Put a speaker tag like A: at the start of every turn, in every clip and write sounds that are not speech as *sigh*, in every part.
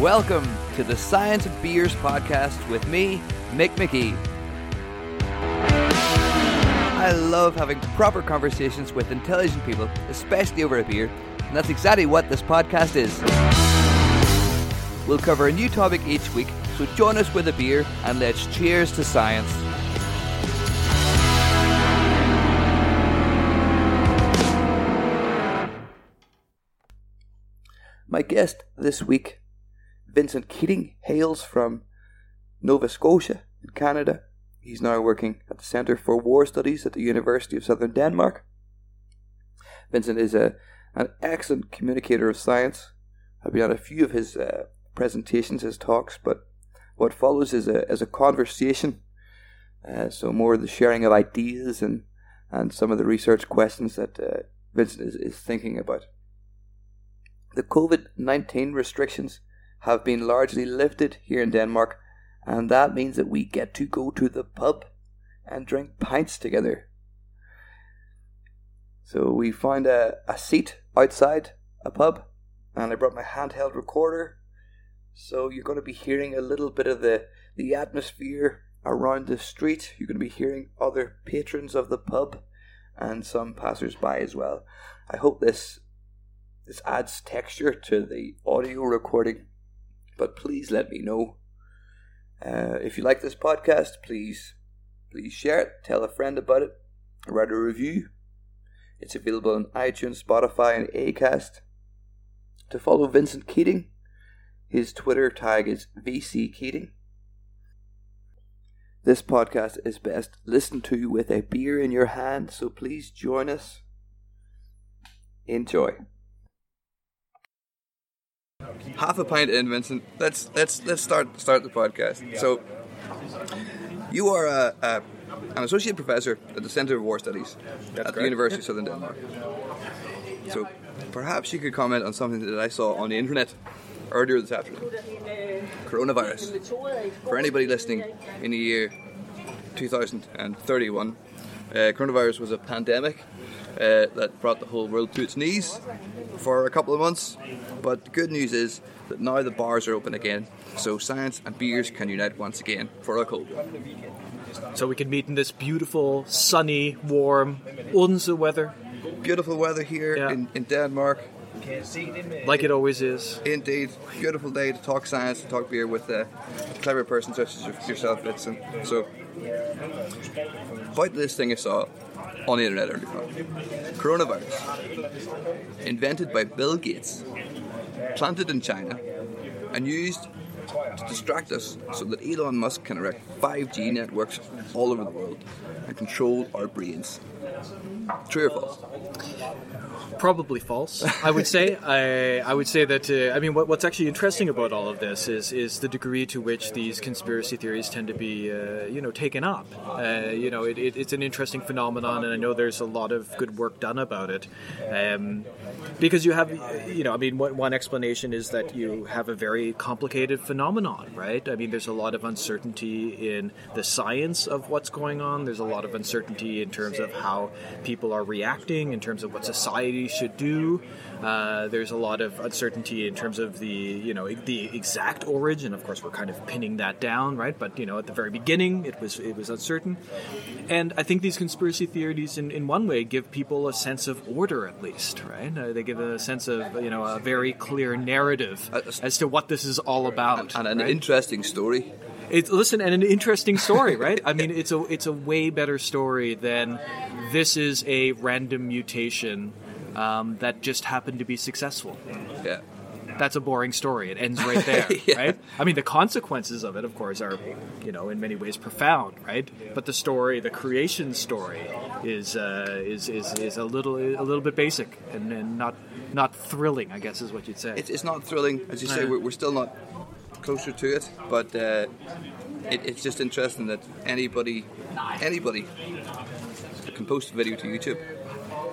A: Welcome to the Science of Beers podcast with me, Mick McGee. I love having proper conversations with intelligent people, especially over a beer, and that's exactly what this podcast is. We'll cover a new topic each week, so join us with a beer and let's cheers to science. My guest this week, Vincent Keating, hails from Nova Scotia in Canada. He's now working at the Centre for War Studies at the University of Southern Denmark. Vincent is a, an excellent communicator of science. I've been on a few of his uh, presentations, his talks, but what follows is a, is a conversation. Uh, so more the sharing of ideas and, and some of the research questions that uh, Vincent is, is thinking about. The COVID 19 restrictions have been largely lifted here in Denmark, and that means that we get to go to the pub and drink pints together. So we found a, a seat outside a pub, and I brought my handheld recorder. So you're going to be hearing a little bit of the, the atmosphere around the street. You're going to be hearing other patrons of the pub and some passers by as well. I hope this this adds texture to the audio recording, but please let me know. Uh, if you like this podcast, please please share it, tell a friend about it, write a review. It's available on iTunes, Spotify, and Acast. To follow Vincent Keating, his Twitter tag is VC Keating. This podcast is best listened to with a beer in your hand, so please join us. Enjoy half a pint in, Vincent. Let's let's let's start start the podcast. So, you are a, a an associate professor at the Centre of War Studies That's at correct. the University of Southern Denmark. So, perhaps you could comment on something that I saw on the internet earlier this afternoon. Coronavirus. For anybody listening in the year 2031, uh, coronavirus was a pandemic uh, that brought the whole world to its knees for a couple of months. But the good news is that now the bars are open again, so science and beers can unite once again for a cold one.
B: So we can meet in this beautiful, sunny, warm Odense weather.
A: Beautiful weather here yeah. in, in Denmark.
B: Like it always is.
A: Indeed. Beautiful day to talk science, to talk beer with a clever person such as yourself, Vincent. So, about this thing I saw on the internet earlier on. Coronavirus. Invented by Bill Gates, planted in China, and used to distract us so that Elon Musk can erect 5G networks all over the world and control our brains. True or false?
B: Probably false. I would say. I, I would say that. Uh, I mean, what, what's actually interesting about all of this is is the degree to which these conspiracy theories tend to be, uh, you know, taken up. Uh, you know, it, it, it's an interesting phenomenon, and I know there's a lot of good work done about it. Um, because you have, you know, I mean, one explanation is that you have a very complicated phenomenon, right? I mean, there's a lot of uncertainty in the science of what's going on. There's a lot of uncertainty in terms of how people are reacting, in terms of what society should do. Uh, there's a lot of uncertainty in terms of the you know the exact origin. Of course, we're kind of pinning that down, right? But you know, at the very beginning, it was it was uncertain, and I think these conspiracy theories, in, in one way, give people a sense of order, at least, right? Uh, they give a sense of you know a very clear narrative as to what this is all about,
A: and, and an interesting story.
B: It's listen, and an interesting story, right? I mean, it's a it's a way better story than this is a random mutation um, that just happened to be successful.
A: Yeah.
B: That's a boring story. It ends right there, *laughs* yeah. right? I mean, the consequences of it, of course, are, you know, in many ways profound, right? But the story, the creation story, is uh, is, is is a little a little bit basic and, and not not thrilling. I guess is what you'd say.
A: It's, it's not thrilling, as you say. We're, we're still not closer to it, but uh, it, it's just interesting that anybody anybody can post a video to YouTube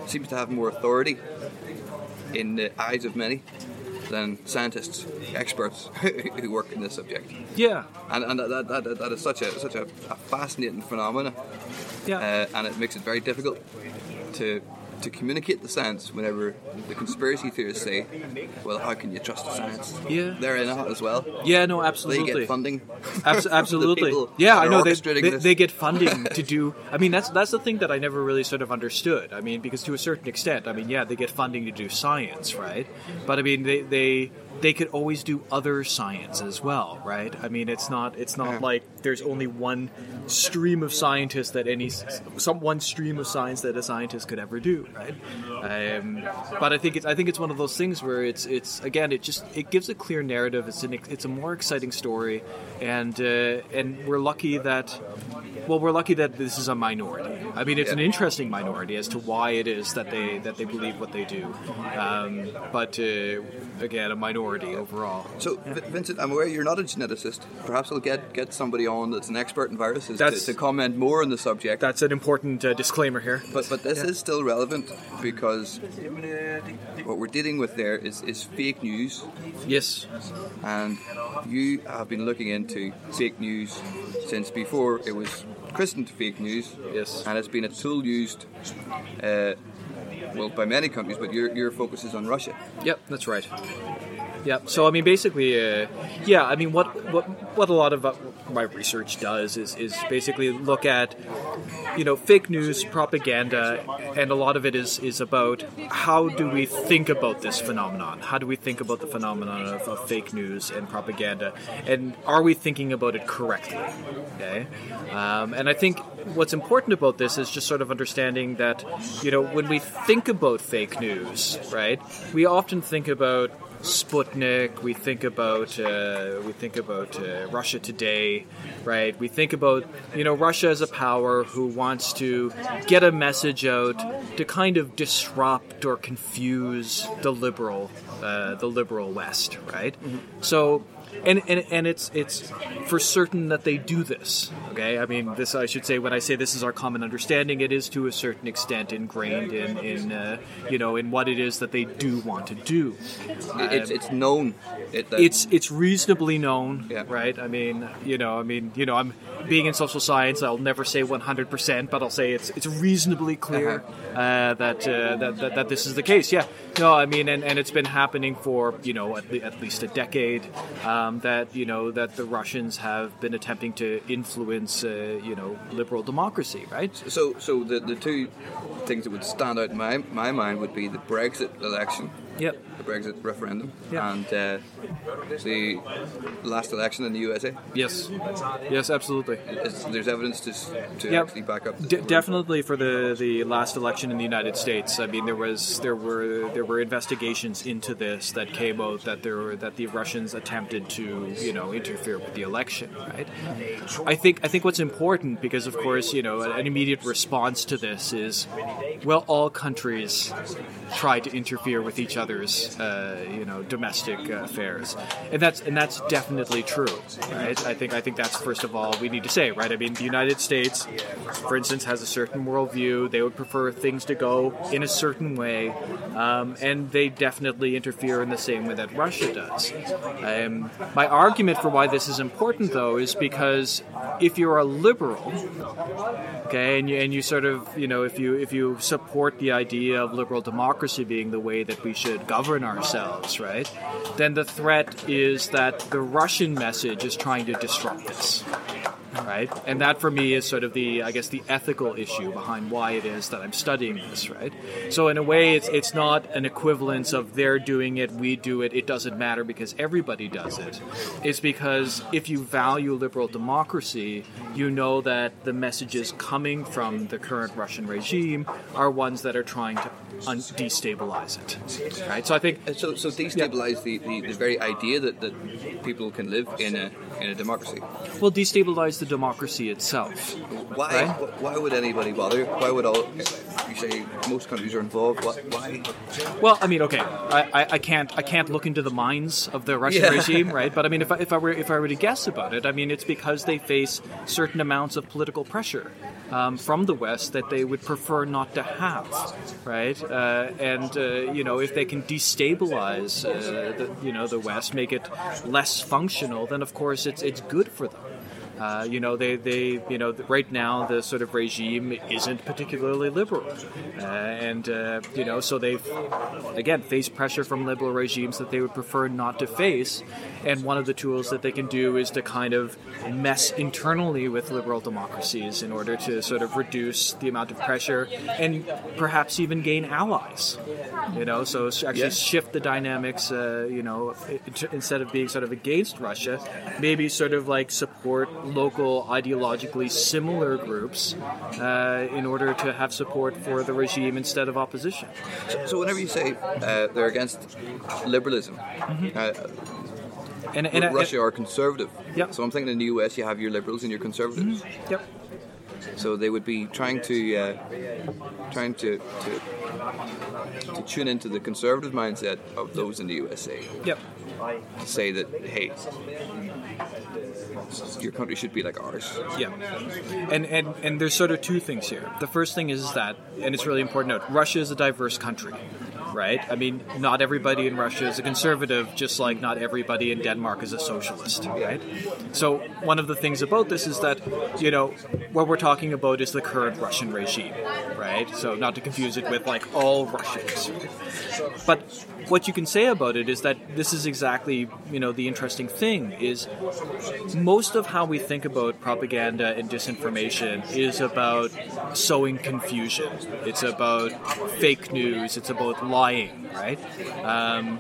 A: seems to have more authority in the eyes of many than scientists, experts *laughs* who work in this subject.
B: Yeah,
A: and, and that, that, that, that is such a such a, a fascinating phenomenon.
B: Yeah,
A: uh, and it makes it very difficult to to communicate the science whenever the conspiracy theorists say, well, how can you trust the science?
B: Yeah.
A: They're in it as well.
B: Yeah, no, absolutely. *laughs*
A: They get funding.
B: Abs- absolutely. yeah, I know they, they, they get funding to do. I mean, that's that's the thing that I never really sort of understood. I mean, because to a certain extent, I mean, yeah, they get funding to do science, right? But I mean, they they they could always do other science as well, right? I mean, it's not it's not
A: Yeah.
B: like there's only one stream of scientists that any some one stream of science that a scientist could ever do, right? Um, but I think it's I think it's one of those things where it's it's again it just it gives a clear narrative. It's an it's a more exciting story, and uh, and we're lucky that well we're lucky that this is a minority. I mean, it's an interesting minority as to why it is that they that they believe what they do, um, but uh, again a minority overall.
A: So, Vi- Vincent, I'm aware you're not a geneticist. Perhaps I'll get, get somebody on that's an expert in viruses to, to comment more on the subject.
B: That's an important uh, disclaimer here.
A: But but this is still relevant because what we're dealing with there is, is fake news,
B: Yes.
A: and you have been looking into fake news since before it was christened fake news.
B: Yes.
A: and it's been a tool used. Uh, well, by many countries, but your, your focus is on Russia.
B: Yep, that's right. Yep. So I mean, basically, uh, yeah. I mean, what what what a lot of uh, my research does is is basically look at you know fake news, propaganda, and a lot of it is is about how do we think about this phenomenon? How do we think about the phenomenon of, of fake news and propaganda, and are we thinking about it correctly? Okay. Um, and I think what's important about this is just sort of understanding that you know when we think about fake news, right? We often think about Sputnik. We think about uh, we think about uh, Russia today, right? We think about you know Russia as a power who wants to get a message out to kind of disrupt or confuse the liberal uh, the liberal West, right? So. And, and, and it's it's for certain that they do this. Okay, I mean this. I should say when I say this is our common understanding, it is to a certain extent ingrained in in uh, you know in what it is that they do want to do.
A: it's, it's known. It,
B: It's it's reasonably known,
A: Yeah.
B: right? I mean, you know, I mean, you know, I'm being in social science. I'll never say 100, percent but I'll say it's it's reasonably clear uh, that, uh, that that that this is the case. Yeah, no, I mean, and, and it's been happening for you know at, le- at least a decade. Um, that you know that the Russians have been attempting to influence uh, you know liberal democracy, right?
A: So, so the, the two things that would stand out in my, my mind would be the Brexit election,
B: Yep.
A: the Brexit referendum,
B: Yeah.
A: and uh, the last election in the USA.
B: Yes. Yes, absolutely.
A: Is, there's evidence to, to
B: Yep.
A: actually back up.
B: De- definitely for the, the last election in the United States. I mean, there was there were there were investigations into this that came out that there were that the Russians attempted to you know interfere with the election. Right. I think I think what's important because of course you know an immediate response to this is well all countries try to interfere with each other's uh, you know domestic affairs, and that's and that's definitely true. Right. I think I think that's first of all we need to say right. I mean, the United States, for instance, has a certain worldview. They would prefer things to go in a certain way, um, and they definitely interfere in the same way that Russia does. Um, my argument for why this is important, though, is because if you're a liberal, okay, and you, and you sort of, you know, if you if you support the idea of liberal democracy being the way that we should govern ourselves, right, then the threat is that the Russian message is trying to disrupt this right? And that for me is sort of the, I guess, the ethical issue behind why it is that I'm studying this, right? So in a way, it's it's not an equivalence of they're doing it, we do it. It doesn't matter because everybody does it. It's because if you value liberal democracy, you know that the messages coming from the current Russian regime are ones that are trying to un- destabilize it, right? So I think
A: So, so destabilize the, the, the very idea that, that people can live in a in a democracy.
B: we'll destabilize the democracy itself.
A: Why?
B: Right.
A: Why would anybody bother? Why would all? You say most countries are involved. Why?
B: Well, I mean, okay, I, I, I can't I can't look into the minds of the Russian
A: Yeah.
B: regime, right? But I mean, if I, if I were if I were to guess about it, I mean, it's because they face certain amounts of political pressure um, from the West that they would prefer not to have, right? Uh, and uh, you know, if they can destabilize uh, the you know the West, make it less functional, then of course it's it's good for them. Uh, you know, they, they, you know, right now the sort of regime isn't particularly liberal, uh, and uh, you know, so they've again faced pressure from liberal regimes that they would prefer not to face. And one of the tools that they can do is to kind of mess internally with liberal democracies in order to sort of reduce the amount of pressure and perhaps even gain allies. You know, so actually
A: Yeah.
B: shift the dynamics. Uh, you know, instead of being sort of against Russia, maybe sort of like support local ideologically similar groups uh, in order to have support for the regime instead of opposition.
A: So, so whenever you say uh, they're against liberalism,
B: Mm-hmm. And, and, and
A: Russia are conservative. So I'm thinking in the US you have your liberals and your conservatives.
B: Yep.
A: So they would be trying to uh, trying to, to to tune into the conservative mindset of those in the USA
B: Yep.
A: to say that hey, your country should be like ours.
B: Yeah, and and and there's sort of two things here. The first thing is that, and it's really important to note, Russia is a diverse country, right? I mean, not everybody in Russia is a conservative, just like not everybody in Denmark is a socialist, right? So one of the things about this is that, you know, what we're talking about is the current Russian regime, right? So not to confuse it with like all Russians, but what you can say about it is that this is exactly, you know, the interesting thing is most of how we think about propaganda and disinformation is about sowing confusion. It's about fake news. It's about lying, right? Um,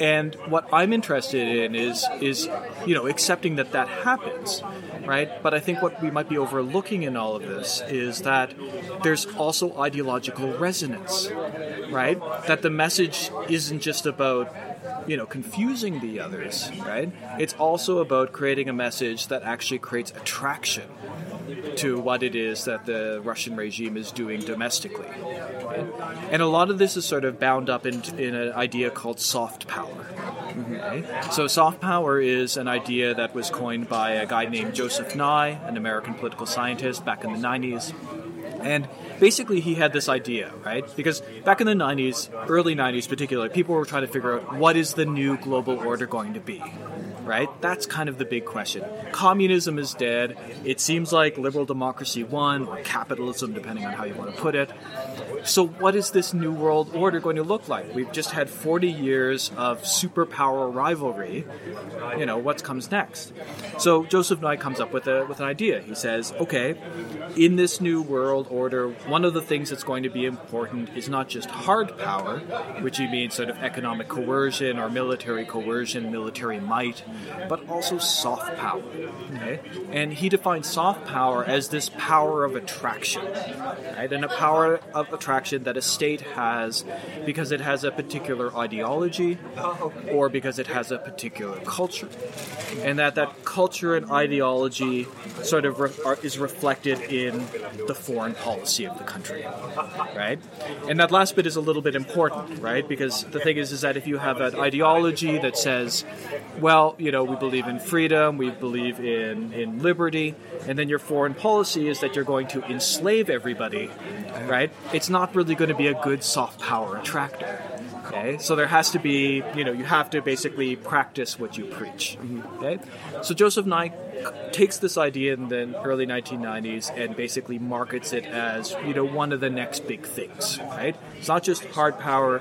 B: and what I'm interested in is is you know accepting that that happens, right? But I think what we might be overlooking in all of this is that there's also ideological resonance, right? That the message isn't just about you know confusing the others, right? It's also about creating a message that actually creates attraction to what it is that the Russian regime is doing domestically. And a lot of this is sort of bound up in, in an idea called soft power. Okay? So, soft power is an idea that was coined by a guy named Joseph Nye, an American political scientist back in the 90s. And basically, he had this idea, right? Because back in the 90s, early 90s particularly, people were trying to figure out what is the new global order going to be, right? That's kind of the big question. Communism is dead. It seems like liberal democracy won, or capitalism, depending on how you want to put it. So, what is this new world order going to look like? We've just had 40 years of superpower rivalry. You know, what comes next? So, Joseph Nye comes up with, a, with an idea. He says, okay, in this new world order, one of the things that's going to be important is not just hard power, which he means sort of economic coercion or military coercion, military might, but also soft power. Okay? And he defines soft power as this power of attraction, right? And a power of attraction that a state has because it has a particular ideology or because it has a particular culture. And that that culture and ideology sort of re- are, is reflected in the foreign policy of the country, right? And that last bit is a little bit important, right? Because the thing is, is that if you have an ideology that says, well, you know, we believe in freedom, we believe in, in liberty, and then your foreign policy is that you're going to enslave everybody, right? It's not really going to be a good soft power attractor. Okay, so there has to be, you know, you have to basically practice what you preach. Mm-hmm. Okay, so Joseph Nye takes this idea in the early 1990s and basically markets it as, you know, one of the next big things. Right? It's not just hard power.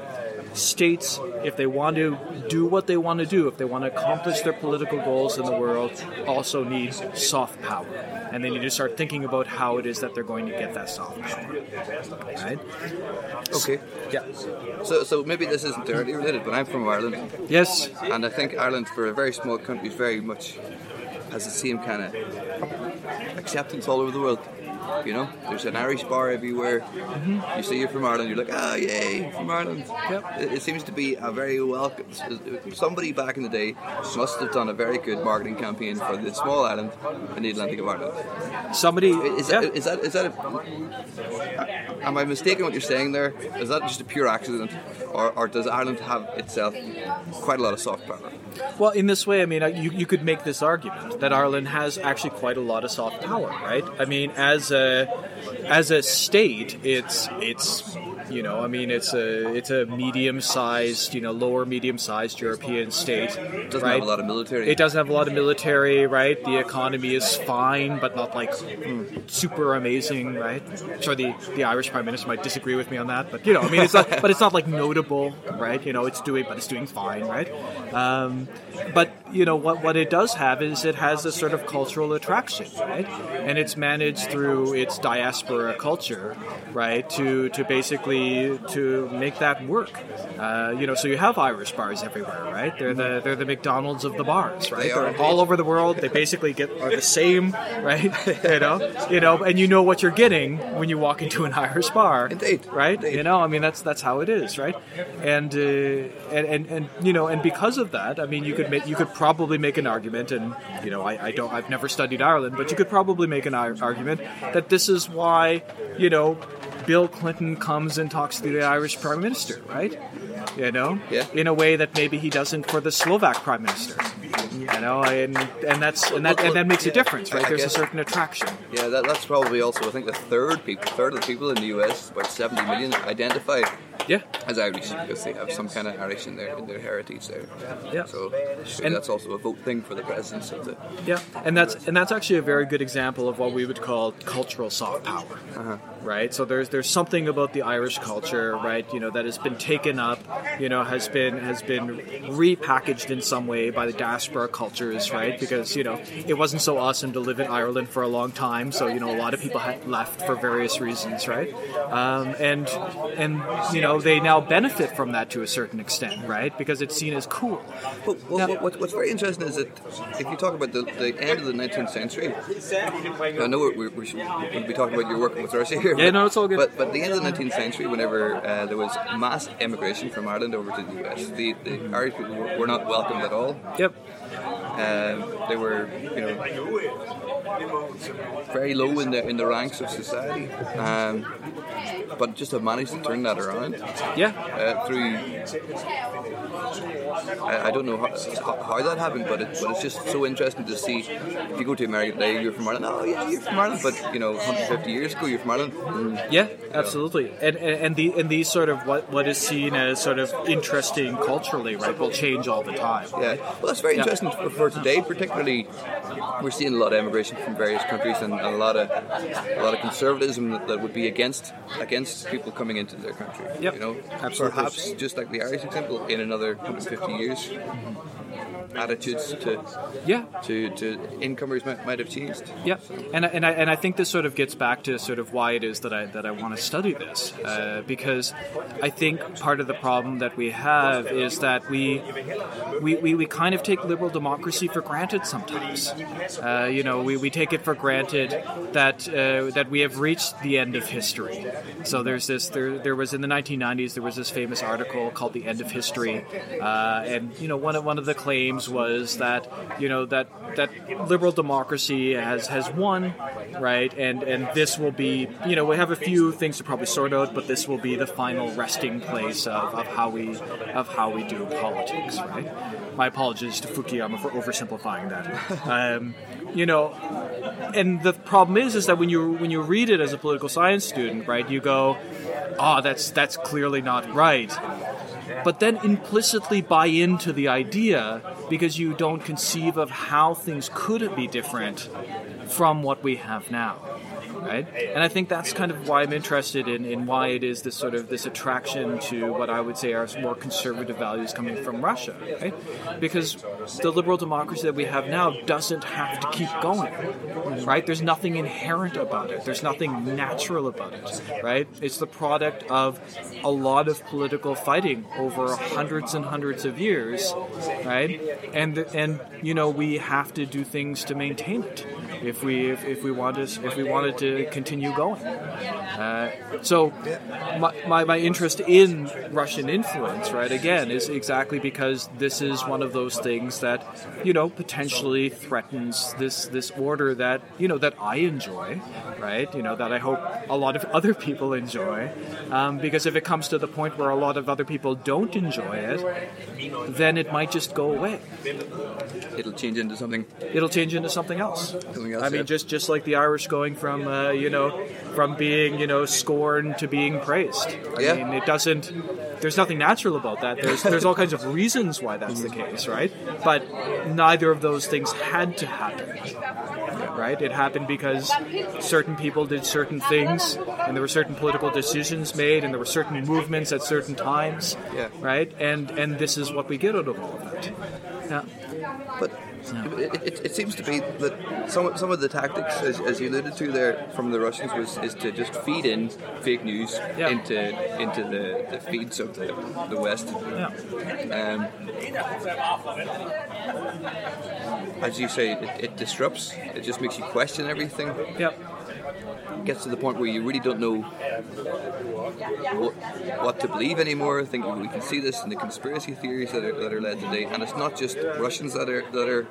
B: States, if they want to do what they want to do, if they want to accomplish their political goals in the world, also need soft power, and they need to start thinking about how it is that they're going to get that soft power. Right?
A: Okay.
B: Yeah.
A: So so maybe this isn't directly related, but I'm from Ireland,
B: Yes.
A: and I think Ireland, for a very small country, is very much has the same kind of acceptance all over the world. You know, there's an Irish bar everywhere. You say you're from Ireland, you're like, ah, yay, from Ireland.
B: Yep.
A: It, it seems to be a very welcome. Somebody back in the day must have done a very good marketing campaign for the small island in the Atlantic of Ireland.
B: Somebody.
A: Is
B: yeah.
A: that, is that is that a, am I mistaken what you're saying there? Is that just a pure accident, or, or does Ireland have itself quite a lot of soft power?
B: Well, in this way, I mean, uh, you, you could make this argument that Ireland has actually quite a lot of soft power, right? I mean, as a as a state, it's it's You know, I mean, it's a it's a medium-sized, you know, lower medium-sized European state.
A: It doesn't
B: right?
A: have a lot of military.
B: It doesn't have a lot of military, right? The economy is fine, but not like mm, super amazing, right? Sure, the, the Irish Prime Minister might disagree with me on that, but you know, I mean, it's not, but it's not like notable, right? You know, it's doing, but it's doing fine, right? Um, but you know what what it does have is it has a sort of cultural attraction, right? And it's managed through its diaspora culture, right? To to basically to make that work. Uh, you know, so you have Irish bars everywhere, right? They're the they're the McDonald's of the bars, right?
A: They are
B: are all over the world. They basically get are the same, right? *laughs* you know, you know, and you know what you're getting when you walk into an Irish bar,
A: Indeed.
B: right?
A: Indeed.
B: You know, I mean that's that's how it is, right? And uh, and, and and you know, and because of that, I mean, you could make you could probably make an argument, and you know, I, I don't, I've never studied Ireland, but you could probably make an argument that this is why you know. Bill Clinton comes and talks to the Irish Prime Minister, right? You know,
A: Yeah.
B: in a way that maybe he doesn't for the Slovak Prime Minister. You know, and and that's and that and that makes a difference, right?
A: I
B: There's a certain attraction.
A: Yeah, that, that's probably also I think the third people, third of the people in the US, about seventy million, identify
B: Yeah,
A: as Irish because they have some kind of Irish in their in their heritage there.
B: Yeah.
A: So
B: And-
A: that's also a vote thing for the presidents of the.
B: Yeah, and that's and that's actually a very good example of what we would call cultural soft power, uh-huh. right? So there's there's something about the Irish culture, right? You know that has been taken up, you know, has been has been repackaged in some way by the diaspora cultures, right? Because you know it wasn't so awesome to live in Ireland for a long time, so you know a lot of people had left for various reasons, right? Um, and and you know they now benefit from that to a certain extent, right? Because it's seen as cool.
A: But what, what, what, what's very interesting is that if you talk about the, the end of the 19th century, I know we're, we're, we we'll be talking about your work with Russia here.
B: Yeah,
A: but-
B: no, it's all good.
A: But, but the end of the 19th century, whenever uh, there was mass emigration from Ireland over to the US, the, the Irish people were, were not welcomed at all.
B: Yep.
A: Um, they were, you know, very low in the in the ranks of society, um, but just have managed to turn that around
B: Yeah.
A: uh, through. I, I don't know how, how, that happened, but, it, but it's just so interesting to see. If you go to America today, you're from Ireland. Oh yeah, you're from Ireland, but you know, 150 years ago, you're from Ireland. Mm,
B: Yeah, absolutely. And and, and the and these sort of what what is seen as sort of interesting culturally, right, will change all the time.
A: Yeah, well, that's very
B: Yeah.
A: interesting for, for today. Particularly, we're seeing a lot of immigration from various countries and, and a lot of a lot of conservatism that, that would be against against people coming into their country.
B: Yep,
A: You know,
B: absolutely.
A: perhaps just like the Irish example, in another 150 years, attitudes to
B: Yeah.
A: to, to incomers might, might have changed.
B: Yeah, and I- and I and I think this sort of gets back to sort of why it is that I that I want to study this uh, because I think part of the problem that we have is that we we, we, we kind of take liberal democracy for granted sometimes. Uh, you know, we, we take it for granted that uh, that we have reached the end of history. So there's this there there was in the 1990s there was this famous article called "The End of History," uh, and you know one of one of the claims was that you know that that liberal democracy has has won, right? And and this will be you know we have a few things to probably sort out, but this will be the final resting place of, of how we of how we do politics, right? My apologies to Fukuyama for oversimplifying that. *laughs* Um, you know, and the problem is is that when you when you read it as a political science student, right, you go, "Oh, that's that's clearly not right." But then implicitly buy into the idea because you don't conceive of how things could be different from what we have now. Right? And I think that's kind of why I'm interested in, in why it is this sort of this attraction to what I would say are more conservative values coming from Russia, right? Because the liberal democracy that we have now doesn't have to keep going, right? There's nothing inherent about it. There's nothing natural about it, right? It's the product of a lot of political fighting over hundreds and hundreds of years, right? And and you know we have to do things to maintain it if we if, if we want to if we wanted to continue going. Uh, so my, my, my interest in Russian influence, right, again, is exactly because this is one of those things that, you know, potentially threatens this this order that, you know, that I enjoy, right? You know, that I hope a lot of other people enjoy. Um, because if it comes to the point where a lot of other people don't enjoy it, then it might just go away.
A: It'll change into something
B: It'll change into something else.
A: something everything else.
B: I mean,
A: yeah.
B: just just like the Irish going from uh, you know from being you know scorned to being praised. I
A: Yeah.
B: mean, it doesn't. There's nothing natural about that. There's there's all kinds of reasons why that's the case, right? But neither of those things had to happen. Right? It happened because certain people did certain things, and there were certain political decisions made, and there were certain movements at certain times.
A: Yeah.
B: Right? And and this is what we get out of all of that. Yeah.
A: But it, it, it seems to be that some some of the tactics, as, as you alluded to there, from the Russians was is to just feed in fake news
B: Yeah.
A: into into the, the feeds of the the West.
B: Yeah.
A: Um, as you say, it, it disrupts. It just makes you question everything.
B: Yeah.
A: Gets to the point where you really don't know what, what to believe anymore. I think we can see this in the conspiracy theories that are, that are led today, and it's not just Russians that are that are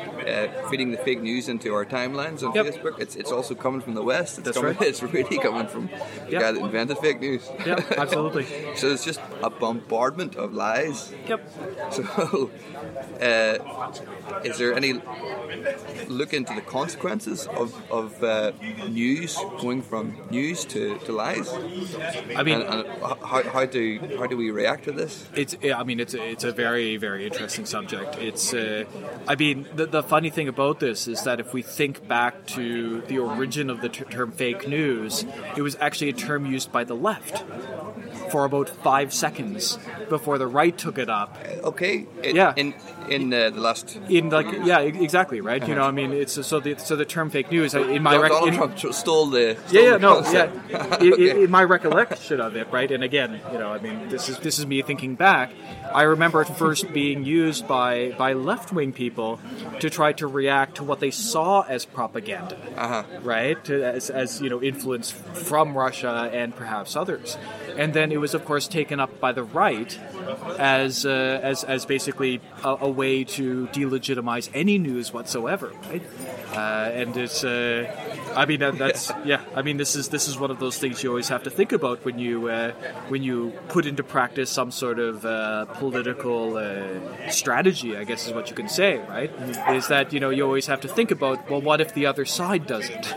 A: uh, feeding the fake news into our timelines on
B: Yep.
A: Facebook. It's it's also coming from the West. It's
B: That's
A: coming,
B: right. *laughs*
A: It's really coming from the
B: Yep.
A: guy that invented fake news.
B: Yeah, absolutely. *laughs*
A: so it's just a bombardment of lies.
B: Yep.
A: So, *laughs* uh, is there any look into the consequences of, of uh, news going from news to, to lies?
B: I mean,
A: And, and how, how do how do we react to this?
B: It's. I mean, it's. A, it's a very, very interesting subject. It's. Uh, I mean, the, the funny thing about this is that if we think back to the origin of the ter- term "fake news," it was actually a term used by the left for about five seconds before the right took it up.
A: Okay, in,
B: Yeah.
A: in in uh, the last
B: In like, yeah, exactly, right. You know, I mean, it's so the so the term "fake news" in my
A: Donald
B: rec- in-
A: Trump tr- stole the
B: Yeah,
A: stole
B: yeah,
A: the
B: no,
A: concept.
B: yeah. In, *laughs*
A: Okay.
B: in, in my recollection of it, right, and again, you know, I mean, this is this is me thinking back. I remember it first being used by by left wing people to try to react to what they saw as propaganda,
A: Uh-huh.
B: right, to, as as you know, influence from Russia and perhaps others, and then it was of course taken up by the right as uh, as as basically a, a way to delegitimize any news whatsoever, right? Uh, and it's, uh, I mean, that, that's *laughs* yeah. I mean, this is this is one of those things you always have to think about when you uh, when you put into practice some sort of uh, political uh, strategy. I guess is what you can say, right? Is that you know you always have to think about well, what if the other side doesn't?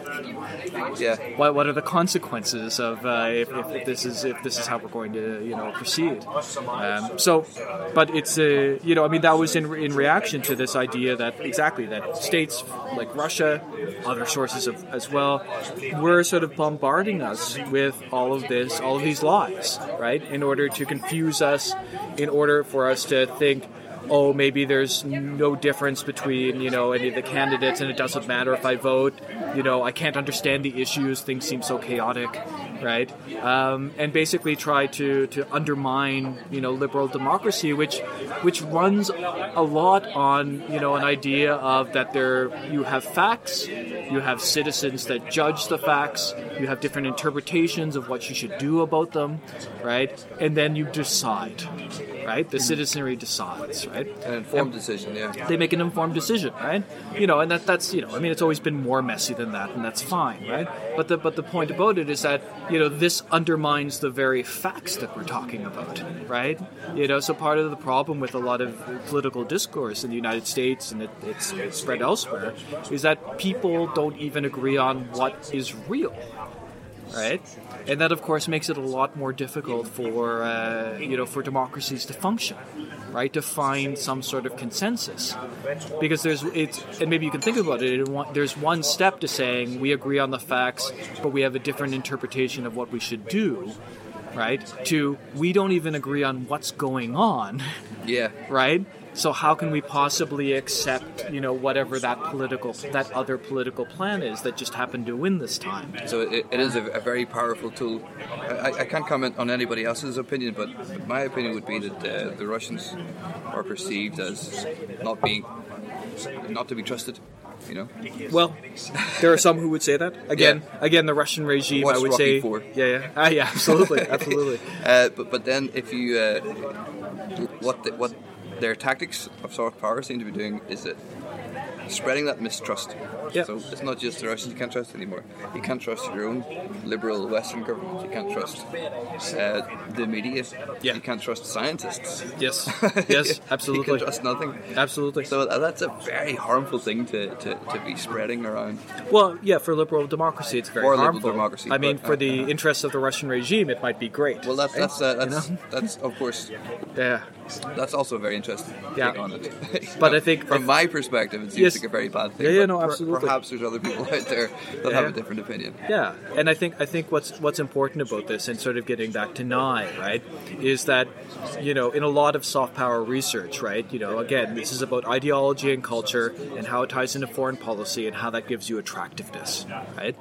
A: Yeah.
B: What, what are the consequences of uh, if, if this is if this is how we're going to you know proceed? Um, so, but it's uh, you know I mean that was in in reaction to this idea that exactly that states like Russia, other sources of, as well, were sort of bombarding us with all of this, all of these lies, right? In order to confuse us, in order for us to think oh, maybe there's no difference between you know any of the candidates, and it doesn't matter if I vote. You know, I can't understand the issues. Things seem so chaotic, right? Um, and basically try to to undermine you know liberal democracy, which which runs a lot on you know an idea of that there you have facts, you have citizens that judge the facts, you have different interpretations of what you should do about them, right? And then you decide, right? The citizenry decides, right?
A: An informed decision, yeah.
B: They make an informed decision, right? You know, and that, that's you know, I mean, it's always been more messy than that, and that's fine, right? But the but the point about it is that you know this undermines the very facts that we're talking about, right? You know, so part of the problem with a lot of political discourse in the United States and it, it's, it's spread elsewhere is that people don't even agree on what is real, right? And that, of course, makes it a lot more difficult for uh, you know for democracies to function, right? To find some sort of consensus, because there's it's and maybe you can think about it. it There's one step to saying we agree on the facts, but we have a different interpretation of what we should do, right? To we don't even agree on what's going on,
A: Yeah.
B: right? So how can we possibly accept, you know, whatever that political, that other political plan is that just happened to win this time?
A: So it, it is a, a very powerful tool. I, I can't comment on anybody else's opinion, but my opinion would be that uh, the Russians are perceived as not being, not to be trusted. You know,
B: Well, there are some who would say that. Again,
A: Yeah.
B: again, the Russian regime,
A: Watch
B: I would
A: Rocky
B: say,
A: IV.
B: yeah, yeah, ah, yeah, absolutely, absolutely. *laughs*
A: uh, but but then if you uh, what the, what their tactics of soft power seem to be doing is that spreading that mistrust.
B: Yeah.
A: So it's not just the Russians you can't trust anymore. You can't trust your own liberal Western government. You can't trust uh, the media.
B: Yeah.
A: You can't trust scientists.
B: Yes, *laughs* yes, absolutely.
A: you can trust nothing.
B: absolutely.
A: So uh, that's a very harmful thing to, to, to be spreading around.
B: Well, yeah, for liberal democracy, it's very
A: For liberal democracy,
B: I mean,
A: but,
B: for
A: uh,
B: the interests of the Russian regime, it might be great.
A: Well, that's that's uh,
B: You
A: that's,
B: know? *laughs*
A: that's of course
B: yeah,
A: that's also very interesting.
B: Yeah.
A: on it.
B: But I *laughs* think-
A: from my perspective, it seems
B: Yes.
A: A very bad thing.
B: Yeah, yeah, no,
A: per-
B: absolutely.
A: Perhaps there's other people *laughs* out there that
B: Yeah.
A: have a different opinion.
B: yeah, and I think I think what's what's important about this, and sort of getting back to Nye, right, is that you know in a lot of soft power research, right, you know, again, this is about ideology and culture and how it ties into foreign policy and how that gives you attractiveness, right?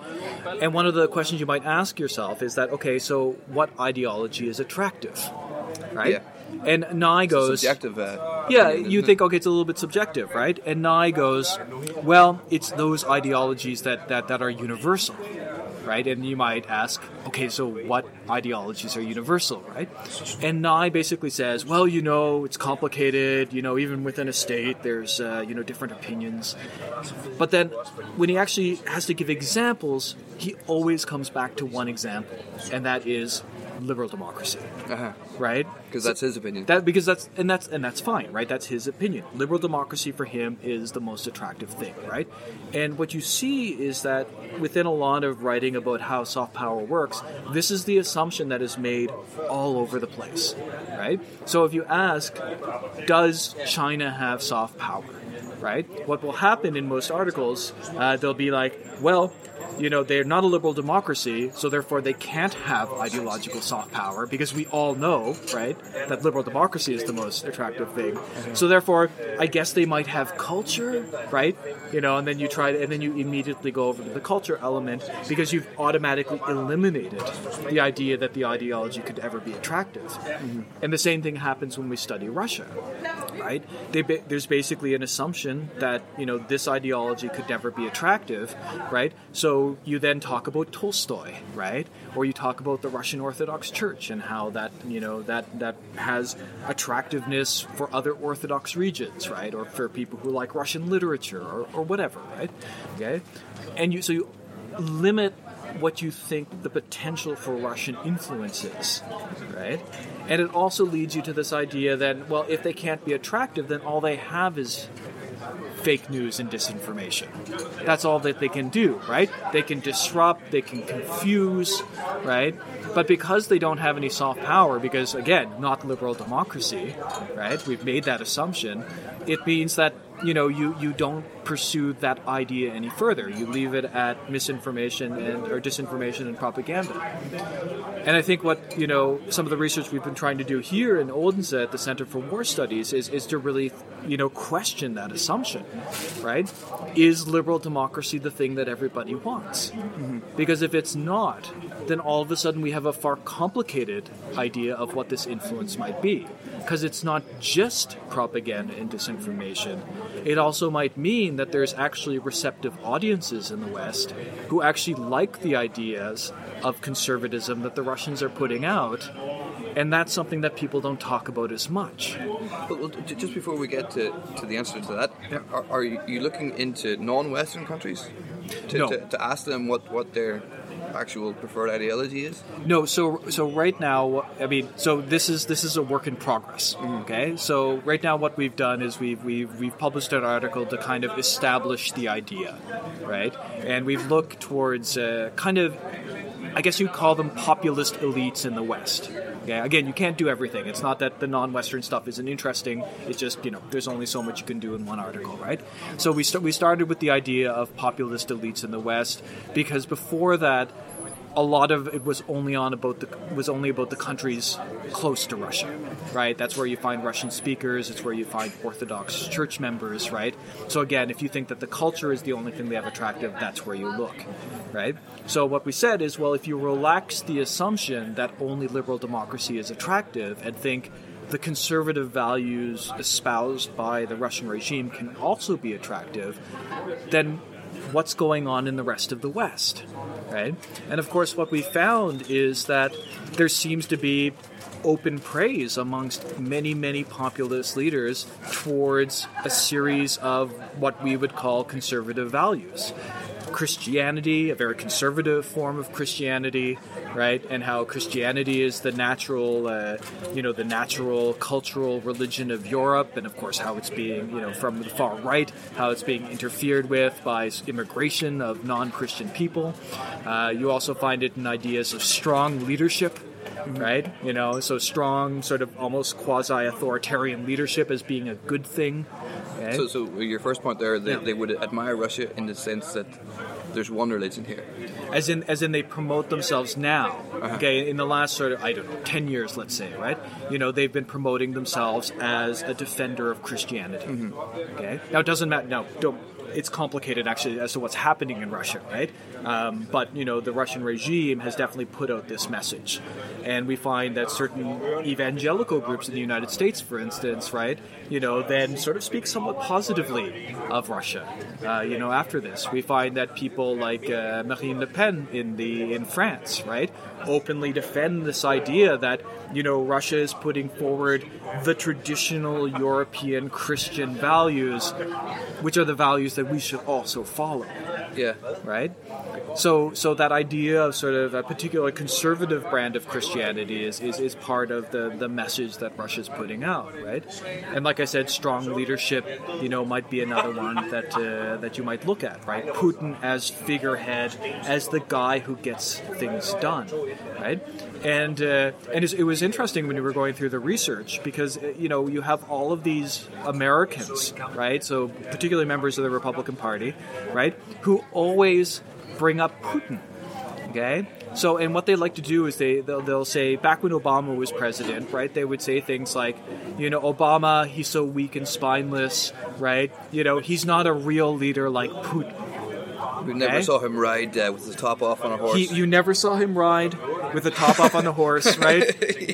B: And one of the questions you might ask yourself is that okay, so what ideology is attractive, right?
A: Yeah.
B: And Nye goes
A: Subjective. Uh,
B: Yeah, you think okay, it's a little bit subjective, right? And Nye goes, well, it's those ideologies that, that, that are universal, right? And you might ask, okay, so what ideologies are universal, right? And Nye basically says, well, you know, it's complicated. You know, even within a state, there's uh, you know different opinions. But then, when he actually has to give examples, he always comes back to one example, and that is liberal democracy,
A: Uh-huh.
B: right?
A: Because that's his opinion.
B: That because that's and that's and that's fine, right? That's his opinion. Liberal democracy for him is the most attractive thing, right? And what you see is that within a lot of writing about how soft power works, this is the assumption that is made all over the place, right? So if you ask, does China have soft power? Right? What will happen in most articles, uh, they'll be like, well, you know, they're not a liberal democracy, so therefore they can't have ideological soft power because we all know, right, that liberal democracy is the most attractive thing. Mm-hmm. So therefore, I guess they might have culture, right? You know, and then you try, and then you immediately go over to the culture element because you've automatically eliminated the idea that the ideology could ever be attractive. Mm-hmm. And the same thing happens when we study Russia, right? There's basically an assumption that you know this ideology could never be attractive, right? So you then talk about Tolstoy, right? Or you talk about the Russian Orthodox Church and how that you know that that has attractiveness for other Orthodox regions, right? Or for people who like Russian literature or, or whatever, right? Okay, and you so you limit what you think the potential for Russian influence is, right? And it also leads you to this idea that, well, if they can't be attractive, then all they have is fake news and disinformation. That's all that they can do, right? They can disrupt, they can confuse, right? But because they don't have any soft power, because again, not liberal democracy, right? We've made that assumption. It means that you know you you don't pursue that idea any further. You leave it at misinformation and or disinformation and propaganda. And I think what you know some of the research we've been trying to do here in Odense at the Center for War Studies is is to really you know question that assumption, right? Is liberal democracy the thing that everybody wants? Mm-hmm. Because if it's not, then all of a sudden we have a far complicated idea of what this influence might be. Because it's not just propaganda and disinformation. It also might mean that there's actually receptive audiences in the West who actually like the ideas of conservatism that the Russians are putting out. And that's something that people don't talk about as much.
A: Well, just before we get to, to the answer to that,
B: Yeah.
A: are, are you looking into non-Western countries to,
B: No.
A: to, to ask them what, what their actual preferred ideology is?
B: No, so so right now, I mean, so this is this is a work in progress. Okay, so right now, what we've done is we've we've we've published an article to kind of establish the idea, right? And we've looked towards uh, kind of, I guess you'd call them populist elites in the West. Again, you can't do everything. It's not that the non-Western stuff isn't interesting. It's just you know, there's only so much you can do in one article, right? So we st- we started with the idea of populist elites in the West because before that a lot of it was only on about the was only about the countries close to Russia, right? That's where you find Russian speakers. It's where you find Orthodox church members, right? So again, if you think that the culture is the only thing they have attractive, that's where you look, right? So what we said is, well, if you relax the assumption that only liberal democracy is attractive and think the conservative values espoused by the Russian regime can also be attractive, then what's going on in the rest of the West, right? And of course, what we found is that there seems to be open praise amongst many, many populist leaders towards a series of what we would call conservative values. Christianity, a very conservative form of Christianity, right? And how Christianity is the natural, uh, you know, the natural cultural religion of Europe, and of course how it's being, you know, from the far right, how it's being interfered with by immigration of non-Christian people. Uh, you also find it in ideas of strong leadership right? You know, so strong, sort of almost quasi-authoritarian leadership as being a good thing. Okay?
A: So, so your first point there, they,
B: Yeah.
A: they would admire Russia in the sense that there's one religion here.
B: as in as in they promote themselves now.
A: Uh-huh.
B: Okay, in the last sort of I don't know ten years, let's say, right? You know, they've been promoting themselves as a defender of Christianity.
A: Mm-hmm.
B: Okay, now it doesn't matter. No, don't. It's complicated actually as to what's happening in Russia, right? Um, but you know, the Russian regime has definitely put out this message, and we find that certain evangelical groups in the United States, for instance, right, you know, then sort of speak somewhat positively of Russia. Uh, you know, after this, we find that people like uh, Marine Le Pen in the in France, right, openly defend this idea that you know Russia is putting forward the traditional European Christian values, which are the values that we should also follow
A: Yeah.
B: right? So, so that idea of sort of a particular conservative brand of Christianity is, is, is part of the, the message that Russia's putting out, right? And like I said, strong leadership, you know, might be another one that uh, that you might look at, right? Putin as figurehead, as the guy who gets things done, right? And uh, and it was interesting when you were going through the research because uh, you know you have all of these Americans, right? So particularly members of the Republican Party, right, who always bring up Putin. Okay, so and what they like to do is they they'll, they'll say back when Obama was president, right? They would say things like, you know, Obama he's so weak and spineless, right? You know, he's not a real leader like Putin.
A: We never
B: Okay.
A: saw him ride uh, with the top off on a horse.
B: He, you never saw him ride with the top off on the horse, right?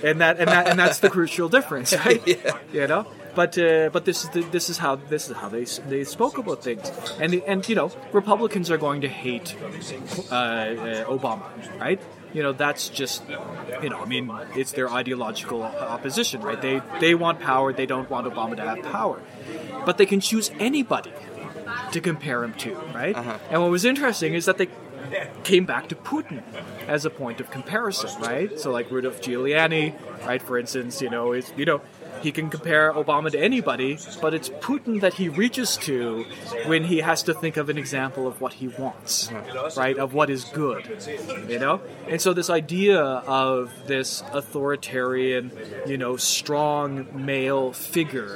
B: *laughs* And that and that and that's the crucial difference, *laughs* right?
A: Yeah.
B: You know. But uh, but this is the, this is how this is how they they spoke about things, and the, and you know Republicans are going to hate uh, uh, Obama, right? You know that's just you know I mean it's their ideological opposition, right? They they want power, they don't want Obama to have power, but they can choose anybody to compare him to, right? And what was interesting is that they came back to Putin as a point of comparison, right? So like Rudolph Giuliani, right, for instance, you know, is you know, he can compare Obama to anybody, but it's Putin that he reaches to when he has to think of an example of what he wants, right? Of what is good, you know? And so this idea of this authoritarian, you know, strong male figure,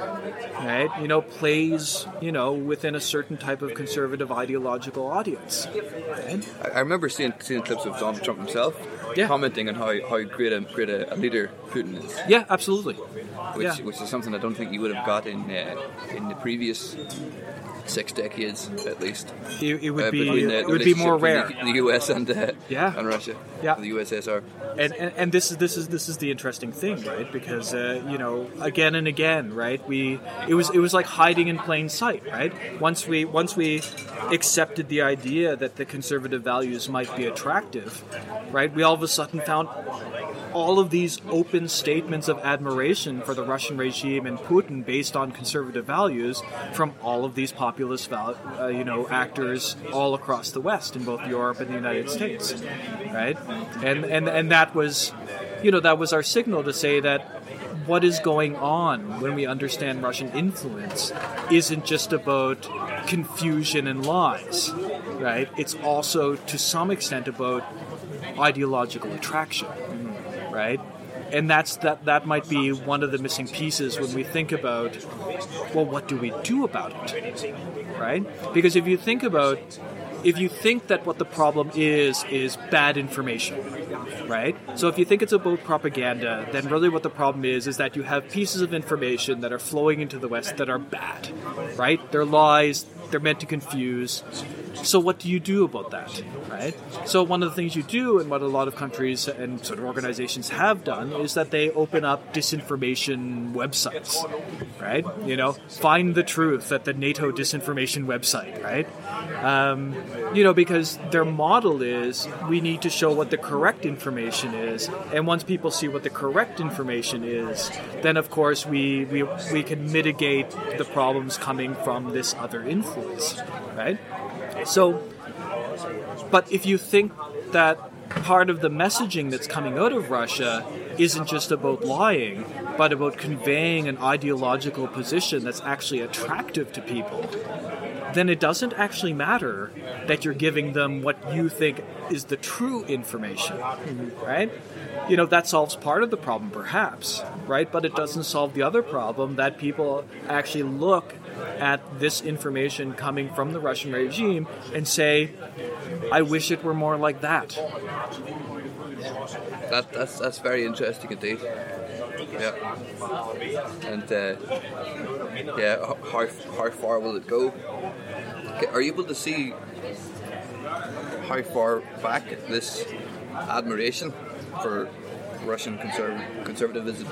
B: right, you know, plays, you know, within a certain type of conservative ideological audience. Right?
A: I, remember seeing seeing clips of Donald Trump himself
B: Yeah.
A: commenting on how, how great a great a, leader Putin is,
B: Yeah, absolutely.
A: which
B: Yeah.
A: which is something I don't think you would have got in uh, in the previous six decades at least.
B: It, it would
A: uh,
B: be
A: the
B: it would be more rare.
A: The, the U.S. and uh,
B: Yeah.
A: and Russia,
B: Yeah.
A: the USSR.
B: and, and and this is this is this is the interesting thing, right? Because uh, you know, again and again, right? We it was it was like hiding in plain sight, right? Once we once we accepted the idea that the conservative values might be attractive, right? We all of a sudden found all of these open statements of admiration for the Russian regime and Putin based on conservative values from all of these populist, val- uh, you know, actors all across the West in both Europe and the United States, right? And and and that was, you know, that was our signal to say that what is going on when we understand Russian influence isn't just about confusion and lies, right? It's also to some extent about ideological attraction right? And that's that that might be one of the missing pieces when we think about well what do we do about it? Right? Because if you think about if you think that what the problem is is bad information, right? So if you think it's about propaganda, then really what the problem is is that you have pieces of information that are flowing into the West that are bad, right? They're lies, they're meant to confuse, So what do you do about that, right? So one of the things you do, and what a lot of countries and sort of organizations have done, is that they open up disinformation websites, right? You know, find the truth at the NATO disinformation website, right? Um, you know, because their model is we need to show what the correct information is, and once people see what the correct information is, then of course we we, we can mitigate the problems coming from this other influence, right? So, but if you think that part of the messaging that's coming out of Russia isn't just about lying, but about conveying an ideological position that's actually attractive to people, then it doesn't actually matter that you're giving them what you think is the true information, right? You know, that solves part of the problem, perhaps, right? But it doesn't solve the other problem that people actually look at this information coming from the Russian regime and say, I wish it were more like that.
A: That, that's, that's very interesting indeed. Yeah. And uh, yeah, how, how far will it go? Are you able to see how far back this admiration for Russian conserv- conservatism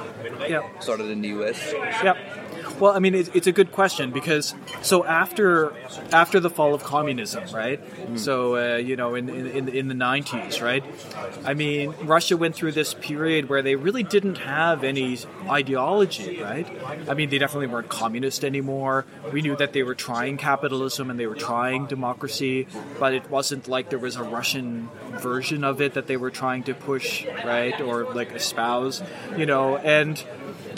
B: yep.
A: started in the US?
B: Yep. Well, I mean, it, it's a good question because so after after the fall of communism, right? Mm. So uh, you know, in, in in the nineties, right? I mean, Russia went through this period where they really didn't have any ideology, right? I mean, they definitely weren't communist anymore. We knew that they were trying capitalism and they were trying democracy, but it wasn't like there was a Russian version of it that they were trying to push, right, or like espouse, you know, and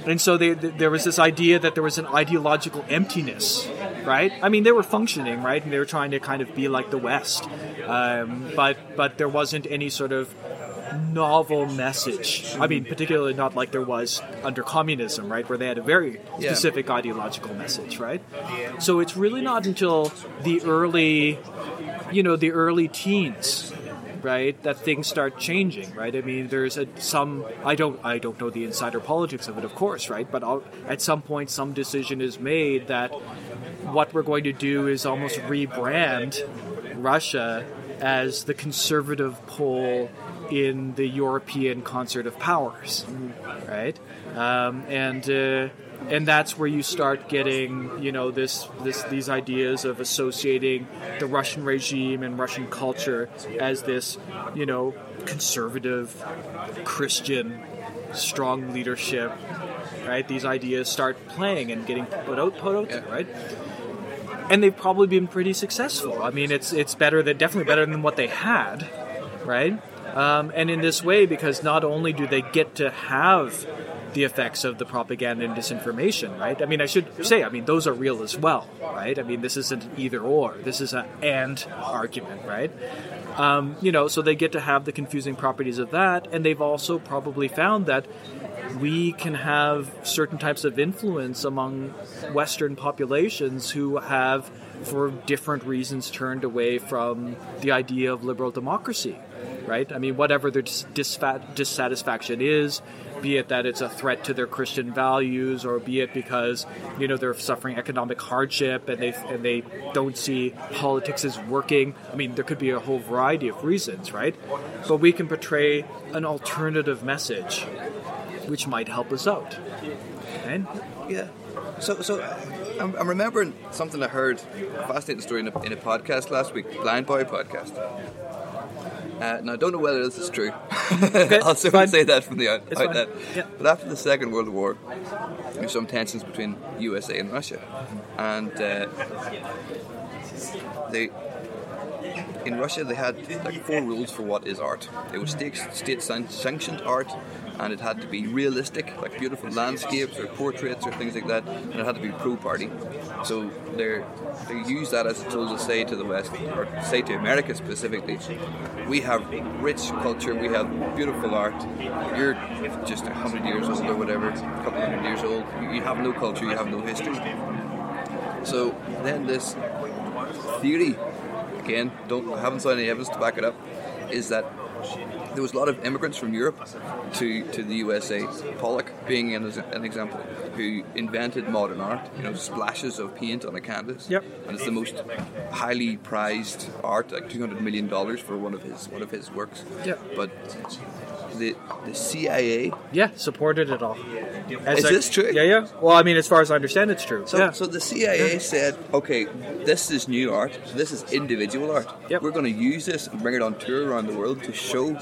B: and so they, there was this idea that there was an ideological emptiness, right? I mean, they were functioning, right, and they were trying to kind of be like the West, um, but but there wasn't any sort of novel message. I mean, particularly not like there was under communism, right, where they had a very specific yeah. ideological message, right? So it's really not until the early, you know, the early teens right? That things start changing, right? I mean, there's a, some I don't I don't know the insider politics of it, of course, right? But I'll, at some point, some decision is made that what we're going to do is almost rebrand Russia as the conservative pole in the European concert of powers, right? Um, and uh, and that's where you start getting you know this this these ideas of associating the Russian regime and Russian culture as this you know conservative Christian strong leadership right? These ideas start playing and getting put out put out there right? And they've probably been pretty successful. I mean it's it's better than definitely better than what they had right? Um, and in this way because not only do they get to have the effects of the propaganda and disinformation, right? I mean, I should say, I mean, those are real as well, right? I mean, this isn't either or. This is an and argument, right? Um, you know, so they get to have the confusing properties of that, and they've also probably found that we can have certain types of influence among Western populations who have, for different reasons, turned away from the idea of liberal democracy, right? I mean, whatever their dis- dissatisfaction is, be it that it's a threat to their Christian values, or be it because you know they're suffering economic hardship and they and they don't see politics as working. I mean, there could be a whole variety of reasons, right? But we can portray an alternative message, which might help us out. And
A: yeah, so so I'm, remembering something I heard, a fascinating story in a, in a podcast last week, Blind Boy podcast. Uh, now, I don't know whether this is true. Okay, *laughs* I'll certainly say that from the out, outlet. Yeah. But after the Second World War, there were some tensions between USA and Russia, and uh, they in Russia they had like four rules for what is art. It was state, state sanctioned art, and it had to be realistic, like beautiful landscapes or portraits or things like that, and it had to be pro-party. So they they use that as a tool to say to the West, or say to America specifically, we have rich culture, we have beautiful art. You're just a hundred years old or whatever, a couple hundred years old. You have no culture, you have no history. So then this theory, again, don't haven't saw any evidence to back it up, is that there was a lot of immigrants from Europe to, to the USA, Pollock being an, an example. Who invented modern art. You know, splashes of paint on a canvas.
B: Yep.
A: And it's the most highly prized art, like two hundred million dollars for one of his one of his works.
B: Yep.
A: But the the CIA.
B: Yeah, supported it all. As
A: Is this true?
B: Yeah, yeah. Well, I mean, as far as I understand, it's true.
A: So,
B: yeah.
A: so the CIA said, okay, this is new art. This is individual art.
B: Yep.
A: We're going to use this and bring it on tour around the world to show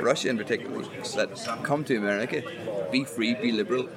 A: Russia in particular that come to America, be free, be liberal,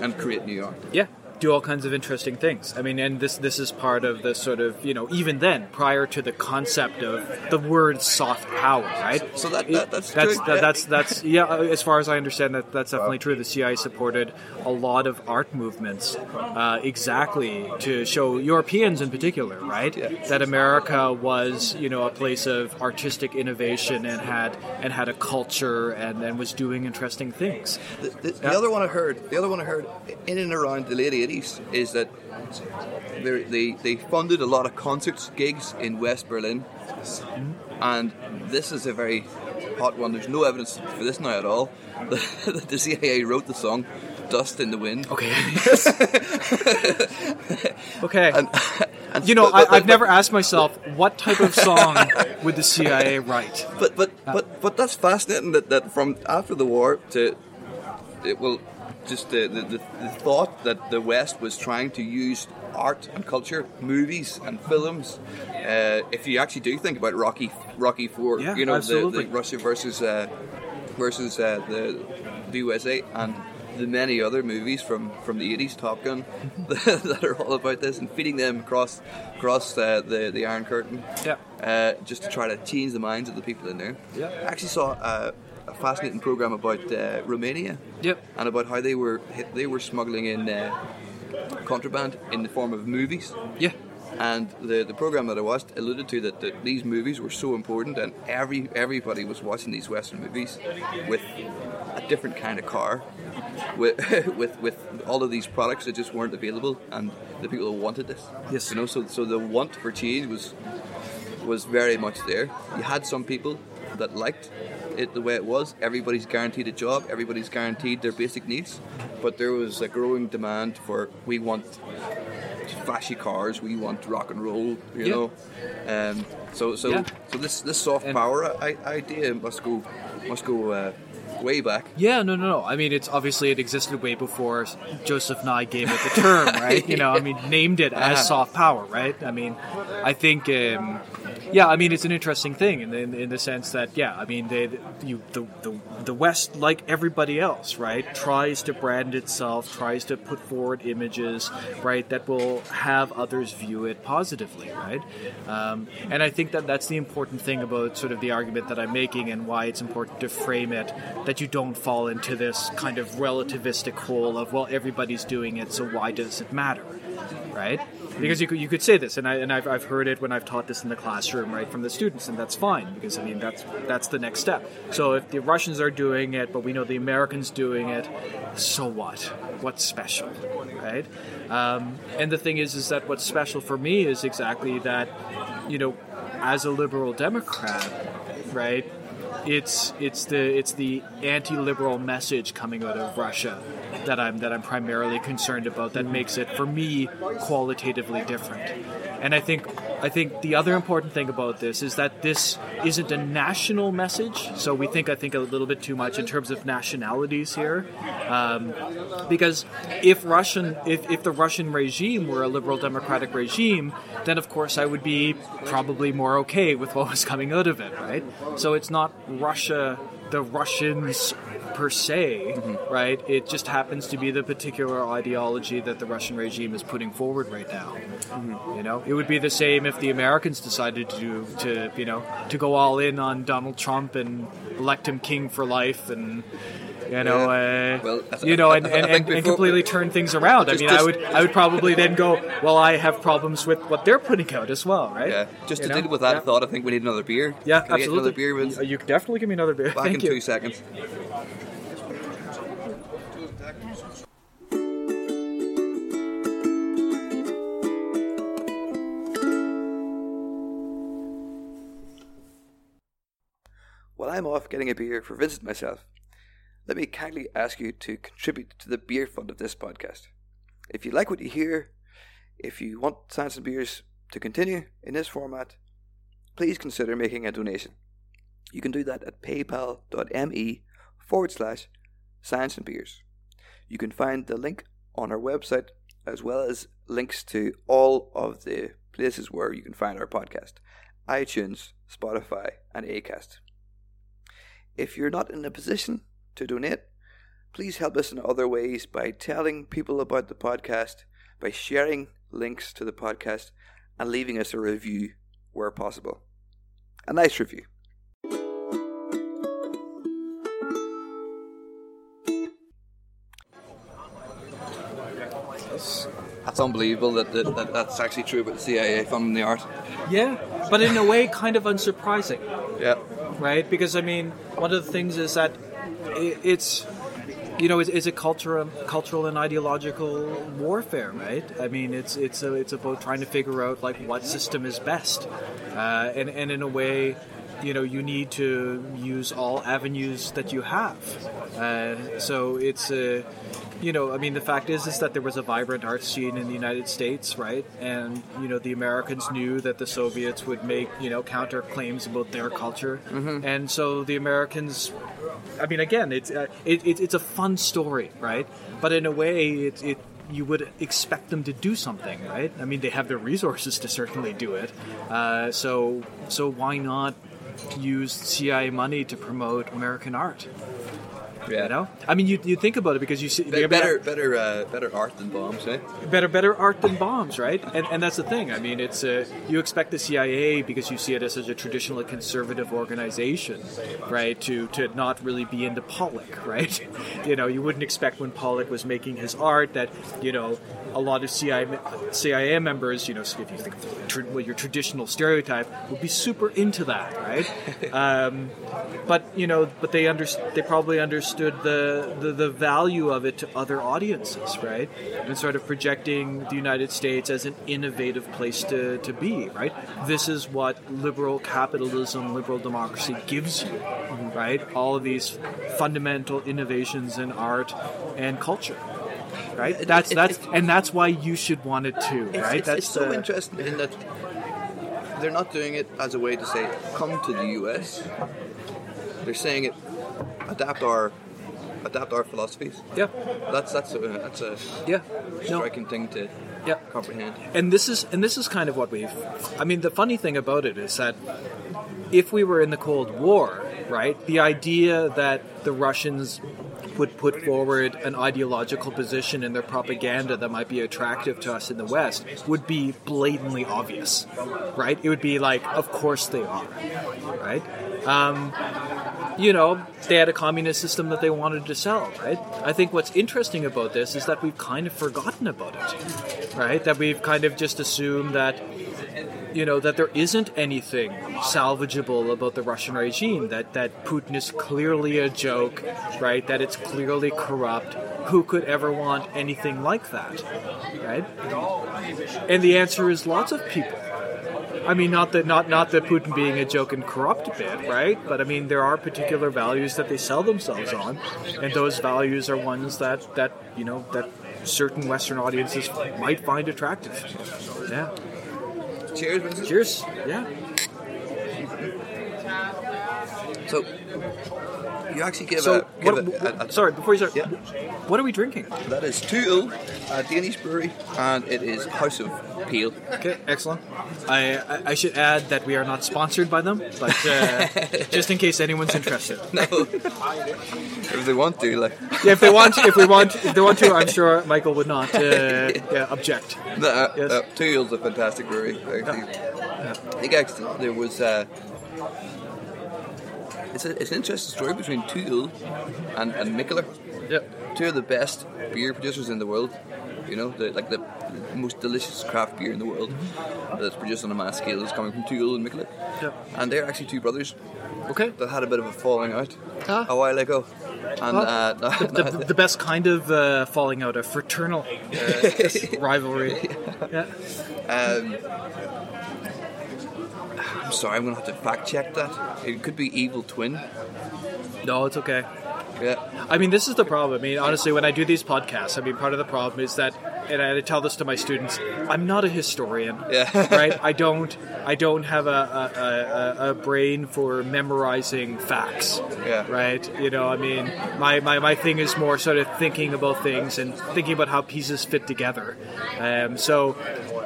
A: and create new art.
B: yeah do all kinds of interesting things. I mean and this this is part of the sort of you know even then prior to the concept of the word soft power right?
A: So that- that- that's
B: that's
A: true,
B: that,
A: yeah.
B: that's that's yeah as far as i understand that that's definitely true. The cia supported a lot of art movements uh, exactly to show europeans in particular right? That america was you know a place of artistic innovation and had and had a culture and, and was doing interesting things.
A: The, the, the other one I heard, the other one I heard in and around the late '80s is that they they funded a lot of concerts gigs in West Berlin, and this is a very hot one. There's no evidence for this now at all. *laughs* The, the CIA wrote the song "Dust in the Wind."
B: okay *laughs* okay
A: And, and
B: You know,
A: but-
B: I, I've
A: but-
B: never asked myself what type of song would the CIA write.
A: But but but but that's fascinating that, that from after the war to it will just the, the, the, the thought that the West was trying to use art and culture, movies and films. Uh, if you actually do think about Rocky Rocky Four,
B: Yeah,
A: you know the, the Russia versus uh, versus uh, the, the USA and the many other movies from, from the 80s, Top Gun, *laughs* that are all about this and feeding them across across uh, the, the Iron Curtain
B: Yeah.
A: uh, just to try to change the minds of the people in there.
B: Yeah.
A: I actually saw a fascinating program about uh, Romania.
B: Yep.
A: And about how they were they were smuggling in uh, contraband in the form of movies.
B: Yeah.
A: And the, the program that I watched alluded to that, that these movies were so important, and every everybody was watching these Western movies with a different kind of car, with *laughs* with with all of these products that just weren't available, and the people wanted this.
B: Yes.
A: You know, so so the want for change was was very much there. You had some people that liked it the way it was. Everybody's guaranteed a job. Everybody's guaranteed their basic needs. But there was a growing demand for we want flashy cars. We want rock and roll. You
B: Yeah.
A: know. Um, so so
B: Yeah.
A: so this this soft
B: And-
A: power I, idea must go must go uh, way back.
B: Yeah, no, no, no. I mean, it's obviously it existed way before Joseph Nye gave it the term, right? You know, I mean, named it *laughs*
A: Uh-huh.
B: as soft power, right? I mean, I think, um, yeah, I mean, it's an interesting thing in, in, in the sense that, yeah, I mean, they, you, the, the the West, like everybody else, right, tries to brand itself, tries to put forward images, right, that will have others view it positively, right? Um, and I think that that's the important thing about sort of the argument that I'm making and why it's important to frame it that you don't fall into this kind of relativistic hole of well everybody's doing it so why does it matter right because you could, you could say this and, I, and I've, I've heard it when I've taught this in the classroom right from the students and that's fine because I mean that's that's the next step. So if the Russians are doing it but we know the Americans doing it so what? What's special right? Um, and the thing is is that what's special for me is exactly that you know as a liberal Democrat right it's it's the it's the anti-liberal message coming out of Russia that I'm that I'm primarily concerned about that makes it for me qualitatively different. And I think I think the other important thing about this is that this isn't a national message. So we think I think a little bit too much in terms of nationalities here, um, because if Russian if, if the Russian regime were a liberal democratic regime, then of course I would be probably more okay with what was coming out of it, right? So it's not Russia, the Russians per se, mm-hmm. right? It just happens to be the particular ideology that the Russian regime is putting forward right now. Mm-hmm. You know, it would be the same if the Americans decided to, to you know, to go all in on Donald Trump and elect him king for life and. You know, uh,
A: Well,
B: you know, and, and, and, and completely turn things around. I mean, I would, I would probably then go, well, I have problems with what they're putting out as well, right?
A: Yeah. Just
B: You
A: to
B: know?
A: deal with that
B: Yeah.
A: thought, I think we need another beer.
B: Yeah,
A: Can
B: absolutely.
A: Another beer?
B: You- You can definitely give me another beer. *laughs*
A: Back
B: Thank
A: in
B: you.
A: two seconds. Well, I'm off getting a beer for Vincent myself. Let me kindly ask you to contribute to the beer fund of this podcast. If you like what you hear, if you want Science and Beers to continue in this format, please consider making a donation. You can do that at paypal.me forward slash science and beers. You can find the link on our website as well as links to all of the places where you can find our podcast iTunes, Spotify, and Acast. If you're not in a position to donate, please help us in other ways by telling people about the podcast, by sharing links to the podcast, and leaving us a review where possible. A nice review. That's unbelievable that, that, that that's actually true about the CIA funding the art.
B: Yeah, but in a way, kind of unsurprising,
A: Yeah.
B: right? Because I mean, one of the things is that i it's you know, it's, it's a cultural, cultural and ideological warfare, right? I mean, it's it's a, it's about trying to figure out like what system is best, uh, and and in a way, you know, you need to use all avenues that you have. Uh, so it's a, you know, I mean, the fact is is that there was a vibrant art scene in the United States, right? And you know, the Americans knew that the Soviets would make you know counter claims about their culture, and so the Americans I mean, again, it's uh, it, it, it's a fun story, right? But in a way, it, it you would expect them to do something, right? I mean, they have the resources to certainly do it. Uh, so so why not use CIA money to promote American art?
A: Yeah.
B: You know, I mean, you, you think about it because you see
A: Be- better, better, uh, better art than bombs, eh?
B: better better art than bombs, right? And, and that's the thing. I mean, it's uh, you expect the CIA because you see it as such a traditionally conservative organization, right? To to not really be into Pollock, *laughs* right? you know, you wouldn't expect when Pollock was making his art that you know a lot of CIA CIA members, you know, if you think of tr- well, your traditional stereotype, would be super into that, right? *laughs* um, but you know, but they under, they probably understood the, the the value of it to other audiences, right? And sort of projecting the United States as an innovative place to, to be, right? This is what liberal capitalism, liberal democracy gives you, right? All of these fundamental innovations in art and culture. Right, that's that's, and that's why you should want it too,
A: It's,
B: right?
A: it's,
B: that's
A: it's so
B: the- uh,
A: interesting in that they're not doing it as a way to say, come to the US. They're saying it, adapt our adapt our philosophies.
B: Yeah,
A: That's that's a that's a
B: yeah, no,
A: striking thing to
B: yeah.
A: comprehend.
B: and this is and this is kind of what we've i mean the funny thing about it is that if we were in the cold war right the idea that the russians would put forward an ideological position in their propaganda that might be attractive to us in the west would be blatantly obvious right it would be like of course they are right um, you know, they had a communist system that they wanted to sell, right? I think what's interesting about this is that we've kind of forgotten about it, right? That we've kind of just assumed that, you know, that there isn't anything salvageable about the Russian regime, that, that Putin is clearly a joke, right? That it's clearly corrupt. Who could ever want anything like that, right? And the answer is lots of people. I mean, not that not not that Putin being a joke and corrupt bit, right? But I mean, there are particular values that they sell themselves on, and those values are ones that that you know that certain Western audiences might find attractive. Yeah.
A: Cheers, Vincent.
B: Cheers. Yeah.
A: So you actually give
B: So,
A: a, give
B: what,
A: a, a- a-
B: sorry, before you start,
A: Yeah.
B: what are we drinking?
A: that is To Øl, a Danish brewery, and it is House of Peel.
B: Okay, excellent. I, I I should add that we are not sponsored by them, but uh, *laughs* just in case anyone's interested.
A: No, if they want to, like,
B: Yeah, if they want, if we want, if they want to, I'm sure Michael would not uh, *laughs* yeah, object.
A: no, uh,
B: Yes.
A: uh, To Øl's a fantastic brewery. Actually. I think actually there was. Uh, it's, a, it's an interesting story between To Øl and, and Mikkeller.
B: Yep.
A: Two of the best beer producers in the world. You know, the, like the most delicious craft beer in the world that's produced on a mass scale is coming from To Øl and Mikkeller.
B: Yep.
A: And they're actually two brothers
B: Okay.
A: that had a bit of a falling out
B: Ah.
A: a while ago. And
B: Well,
A: uh,
B: the, the, *laughs* the best kind of uh, falling out, a fraternal uh, *laughs* rivalry. Yeah.
A: Um, I'm sorry, I'm gonna have to fact check that. It could be Evil Twin.
B: No, it's okay.
A: Yeah.
B: I mean, this is the problem. I mean, honestly, when I do these podcasts, I mean, part of the problem is that, and I had to tell this to my students, I'm not a historian.
A: Yeah. *laughs*
B: right. I don't. I don't have a, a, a, a brain for memorizing facts.
A: Yeah.
B: Right. You know, I mean, my, my, my thing is more sort of thinking about things and thinking about how pieces fit together. Um, so,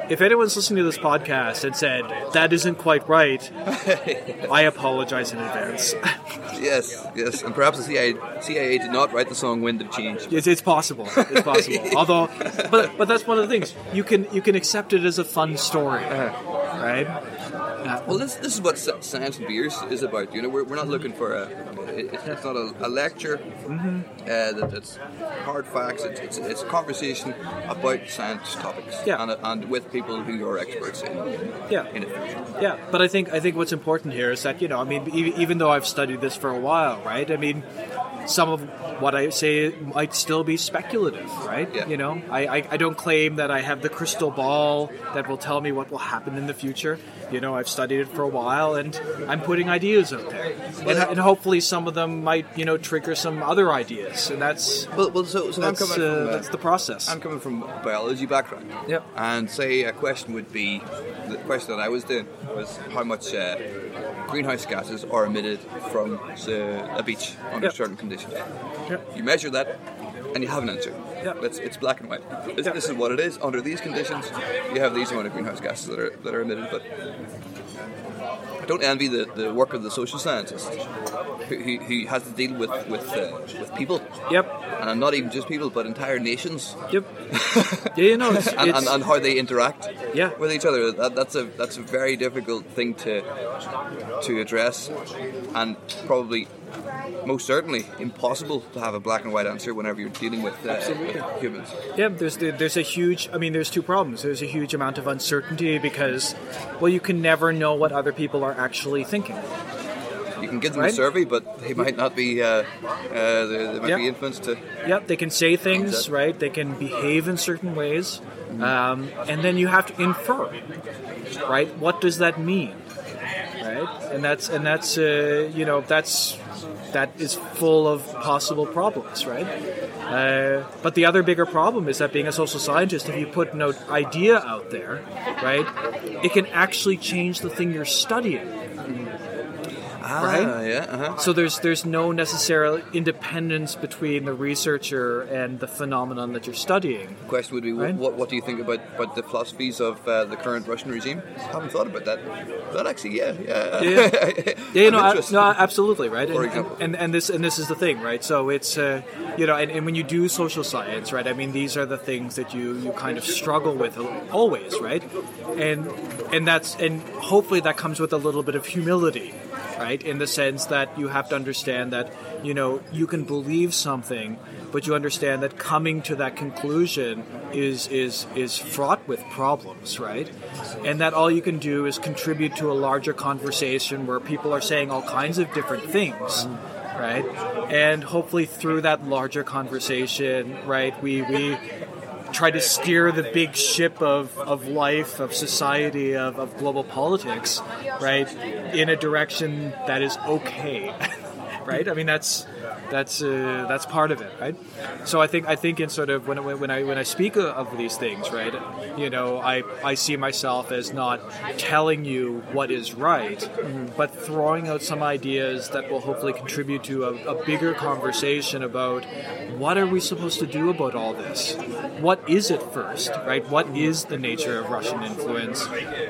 B: if anyone's listening to this podcast and said that isn't quite right, *laughs* I apologize in advance. *laughs*
A: yes, yes, and perhaps the CIA, CIA did not write the song "Wind of Change."
B: It's, it's possible. It's possible. Although, but but that's one of the things you can you can accept it as a fun story, right? Uh,
A: Well, this this is what Science and Beers is about. You know, we're, we're not looking for a. it- It's not a, a lecture.
B: Mm-hmm.
A: Uh, that, that's hard facts. It's, it's, it's a conversation about science topics.
B: Yeah.
A: And, and with people who are experts in
B: yeah.
A: in it.
B: Yeah, but I think I think what's important here is that you know I mean e- even though I've studied this for a while, right? I mean, some of what I say might still be speculative, right?
A: Yeah.
B: You know, I, I I don't claim that I have the crystal ball that will tell me what will happen in the future. You know, I've studied it for a while, and I'm putting ideas out there, and, and hopefully some of them might you know trigger some other ideas, and that's
A: Well, well so, so
B: that's, uh,
A: from. Uh,
B: that's the process.
A: I'm coming from a biology background.
B: Yep.
A: And say a question would be the question that I was doing was how much uh, greenhouse gases are emitted from say, a beach under
B: Yep.
A: certain conditions.
B: Yep.
A: You measure that, and you have an answer.
B: Yep.
A: It's, it's black and white. This,
B: Yep.
A: this is what it is. Under these conditions, you have these amount of greenhouse gases that are that are emitted. But I don't envy the, the work of the social scientist who, who, who has to deal with with uh, with people.
B: Yep.
A: And not even just people, but entire nations
B: Yep. *laughs* yeah, you know, it's,
A: and,
B: it's
A: and, and how they interact
B: Yeah.
A: with each other. That, that's a that's a very difficult thing to to address, and probably most certainly impossible to have a black and white answer whenever you're dealing with, uh, with humans.
B: Yeah, there's there's a huge. I mean, there's two problems. There's a huge amount of uncertainty because, well, you can never know what other people are actually thinking.
A: You can give them
B: Right.
A: a survey, but they might not be. Uh, uh, they, they might
B: Yeah.
A: be influenced to.
B: Yep, they can say things,
A: Exactly.
B: right? They can behave in certain ways, um, and then you have to infer, right? What does that mean, right? And that's and that's uh, you know that's that is full of possible problems, right? Uh, but the other bigger problem is that being a social scientist, if you put an idea out there, right, it can actually change the thing you're studying. Right?
A: Ah, yeah. Uh-huh.
B: So there's there's no necessarily independence between the researcher and the phenomenon that you're studying.
A: Question would be,
B: Right.
A: what, what do you think about, about the philosophies of uh, the current Russian regime? I haven't thought about that. But actually, yeah, yeah.
B: Yeah. *laughs* Yeah, no,
A: interested.
B: no, absolutely, right.
A: For
B: And,
A: example.
B: and, and this and this is the thing, right? So it's uh, you know, and, and when you do social science, right? I mean, these are the things that you you kind of struggle with always, right? And and that's and hopefully that comes with a little bit of humility, right? In the sense that you have to understand that you know you can believe something, but you understand that coming to that conclusion is is is fraught with problems, right? And that all you can do is contribute to a larger conversation where people are saying all kinds of different things, right? And hopefully through that larger conversation, right, we we try to steer the big ship of, of life, of society, of, of global politics, right, in a direction that is okay, *laughs* right? I mean, that's that's uh, that's part of it, right? So I think I think in sort of when when I when I speak of- of these things, right, you know, I I see myself as not telling you what is right, but throwing out some ideas that will hopefully contribute to a, a bigger conversation about what are we supposed to do about all this? What is it first, right? What is the nature of Russian influence?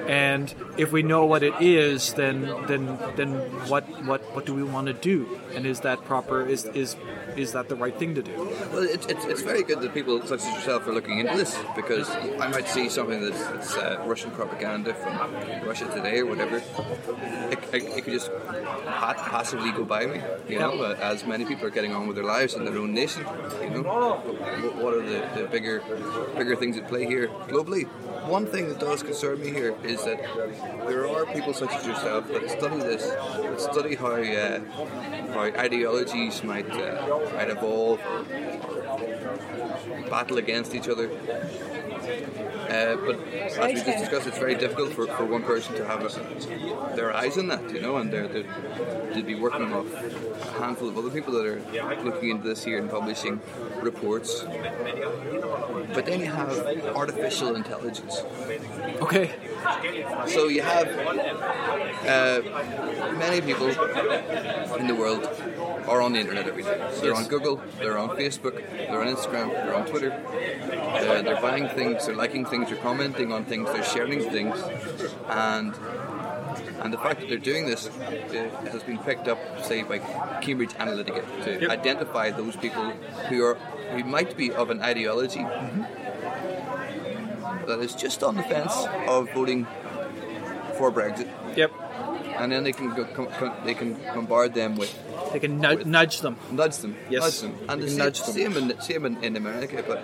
B: And if we know what it is, then then then what what what do we want to do? And is that proper? Is is is that the right thing to do?
A: Well, it's, it's, it's very good that people such as yourself are looking into this because I might see something that's, that's uh, Russian propaganda from Russia Today or whatever. It, it, it could just pa- passively go by me, you know, uh, as many people are getting on with their lives in their own nation, you know. What, what are the, the bigger bigger things at play here globally? One thing that does concern me here is that there are people such as yourself that study this, that study how uh, how ideologies might uh, might evolve, battle against each other, Uh, but as we just discussed, it's very difficult for, for one person to have a, their eyes on that, you know, and they're, they're, they'd be working off a handful of other people that are looking into this here and publishing reports. But then you have artificial intelligence.
B: Okay.
A: So you have uh, many people in the world are on the internet every day. So they're on Google, they're on Facebook, they're on Instagram, they're on Twitter. Uh, they're buying things, they're liking things, they're commenting on things, they're sharing things, and and the fact that they're doing this uh, has been picked up, say, by Cambridge Analytica to
B: Yep.
A: identify those people who are who might be of an ideology that is just on the fence of voting for Brexit,
B: Yep.
A: And then they can go, com, com, they can bombard them with
B: They can nudge, nudge them.
A: nudge them,
B: Yes.
A: nudge them, and the same,
B: nudge them.
A: same in same in, in America, but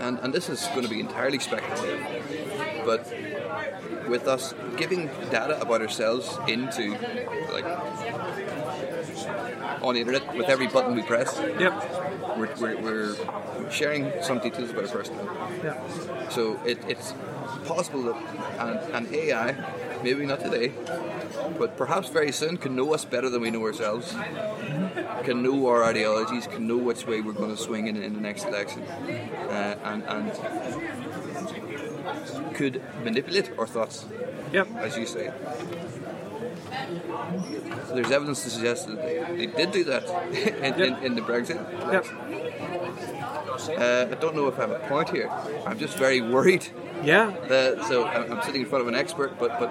A: and and this is going to be entirely speculative, but with us giving data about ourselves into like on the internet with every button we press,
B: Yep.
A: we're, we're, we're sharing some details about a person.
B: Yeah.
A: So it, it's possible that an, an AI, maybe not today, but perhaps very soon, can know us better than we know ourselves, can know our ideologies, can know which way we're going to swing in, in the next election, uh, and, and could manipulate our thoughts,
B: Yep.
A: as you say. So there's evidence to suggest that they, they did do that *laughs* in, in, in the Brexit.
B: Yep.
A: Uh, I don't know if I have a point here. I'm just very worried
B: Yeah.
A: so I'm sitting in front of an expert, but but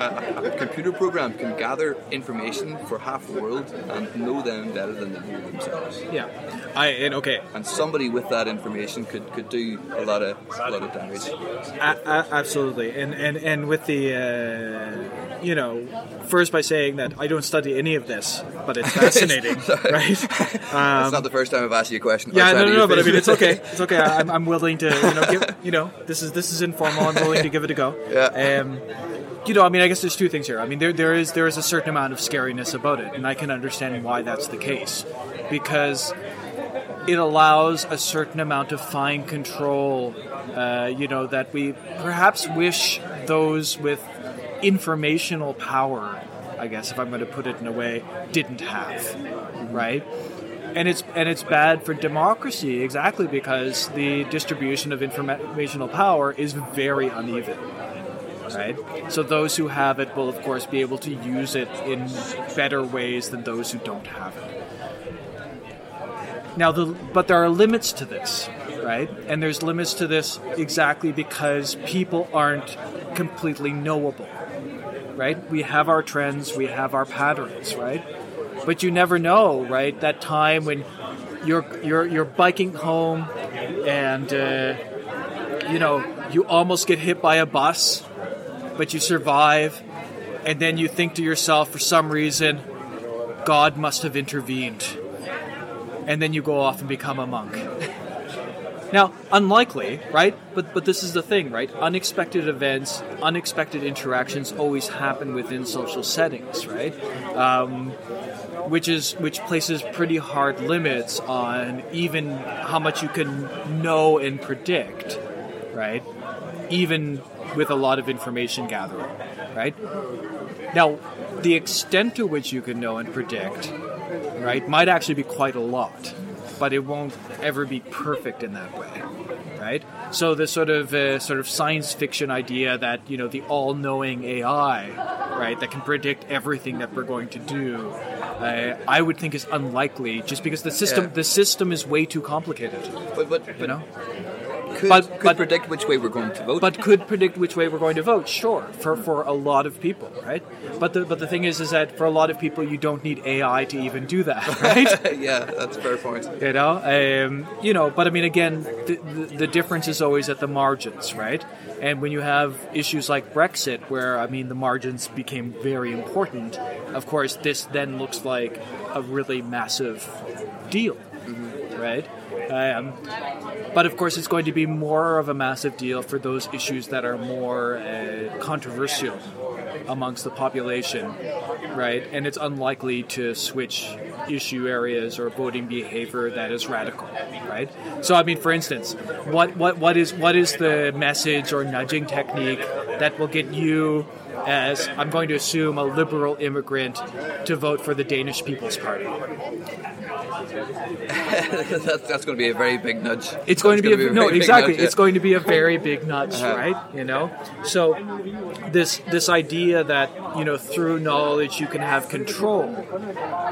A: a, a computer program can gather information for half the world and know them better than they know themselves.
B: Yeah. I and okay.
A: And somebody with that information could, could do a lot of a lot of damage.
B: Absolutely, and and and with the uh, you know, first by saying that I don't study any of this, but it's fascinating, *laughs* right?
A: it's not the first time I've asked you a question.
B: Um, Yeah, no, no, no, but I mean, it's okay. It's okay. I'm, I'm willing to, you know, give, you know, this is this is informal. I'm willing to give it a go.
A: Yeah.
B: Um, you know, I mean, I guess there's two things here. I mean, there there is there is a certain amount of scariness about it, and I can understand why that's the case, because it allows a certain amount of fine control. Uh, you know that we perhaps wish those with informational power, I guess, if I'm going to put it in a way, didn't have, right? and it's and it's bad for democracy exactly because the distribution of informational power is very uneven right? So those who have it will of course be able to use it in better ways than those who don't have it. Now the but there are limits to this right? And there's limits to this exactly because people aren't completely knowable right we have our trends we have our patterns right but you never know, right? That time when you're you're you're biking home, and uh, you know you almost get hit by a bus, but you survive, and then you think to yourself, for some reason, God must have intervened, and then you go off and become a monk. *laughs* Now, unlikely, right? But but this is the thing, right? Unexpected events, unexpected interactions always happen within social settings, right? Um, which is which places pretty hard limits on even how much you can know and predict, right? Even with a lot of information gathering, right? Now, the extent to which you can know and predict, right, might actually be quite a lot, but it won't ever be perfect in that way, right? So the sort of uh, sort of science fiction idea that you know the all-knowing AI, right, that can predict everything that we're going to do, uh, I would think is unlikely, just because the system
A: Yeah.
B: the system is way too complicated,
A: But, but,
B: you
A: but
B: know.
A: Could,
B: but-
A: could
B: but-
A: predict which way we're going to vote.
B: but could predict which way we're going to vote. Sure, for, for a lot of people, right? But the but the thing is, is that for a lot of people, you don't need AI to even do that, *laughs* right? *laughs*
A: yeah, that's a fair point.
B: you know, um, you know. But I mean, again, the, the, the difference is always at the margins, right? And when you have issues like Brexit, where I mean, the margins became very important. Of course, this then looks like a really massive deal, right? But of course, it's going to be more of a massive deal for those issues that are more uh, controversial, amongst the population, right? And it's unlikely to switch issue areas or voting behavior that is radical, right? So, I mean, for instance, what what what is what is the message or nudging technique that will get you as I'm going to assume a liberal immigrant to vote for the Danish People's Party. *laughs*
A: that's, that's, going to be a very big nudge.
B: It's going to be, a, be a no, exactly. Nudge, yeah. It's going to be a very big nudge, uh-huh. right? You know, so this this idea that you know through knowledge you can have control,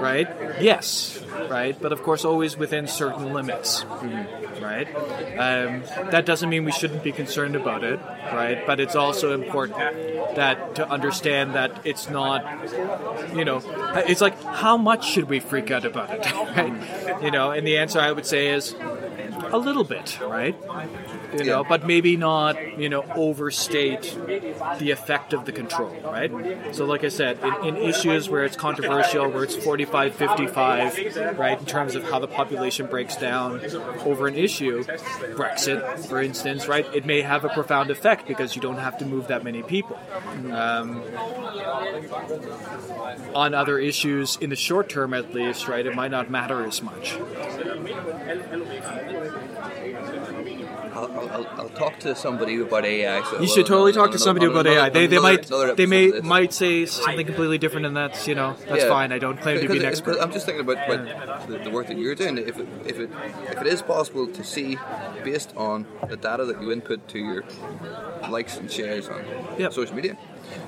B: right? Yes, right, but of course always within certain limits, mm-hmm. right? Um, that doesn't mean we shouldn't be concerned about it, right? But it's also important that to understand that it's not, you know, it's like how much should we freak out about it, *laughs* right? You know, and the answer I would say is a little bit, right? You know, yeah. but maybe not, you know, overstate the effect of the control, right? So, like I said, in, in issues where it's controversial, where it's 45 55, right, in terms of how the population breaks down over an issue, Brexit, for instance, right, it may have a profound effect because you don't have to move that many people. Um, on other issues, in the short term at least, right, it might not matter as much.
A: I'll, I'll, I'll, talk to somebody about AI.
B: So you should totally talk to somebody about AI. They, they might they may might say something completely different, and that's you know that's yeah. fine. I don't claim to be an expert.
A: I'm just thinking about, about the, the, work that you're doing. If it, if it if it is possible to see based on the data that you input to your likes and shares on yep. social media,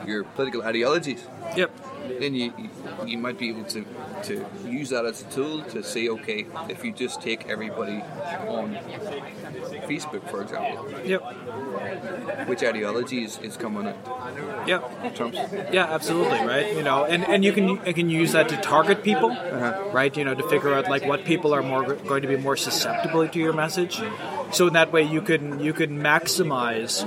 A: your political ideologies.
B: Yep
A: then you, you might be able to, to use that as a tool to say, okay, if you just take everybody on Facebook, for example,
B: yep,
A: which ideology is, is coming in?
B: Yep, Trump's. Yeah, absolutely, right. You know, and, and you can you can use that to target people, uh-huh. right? You know, to figure out like what people are more going to be more susceptible to your message. So in that way, you can you can maximize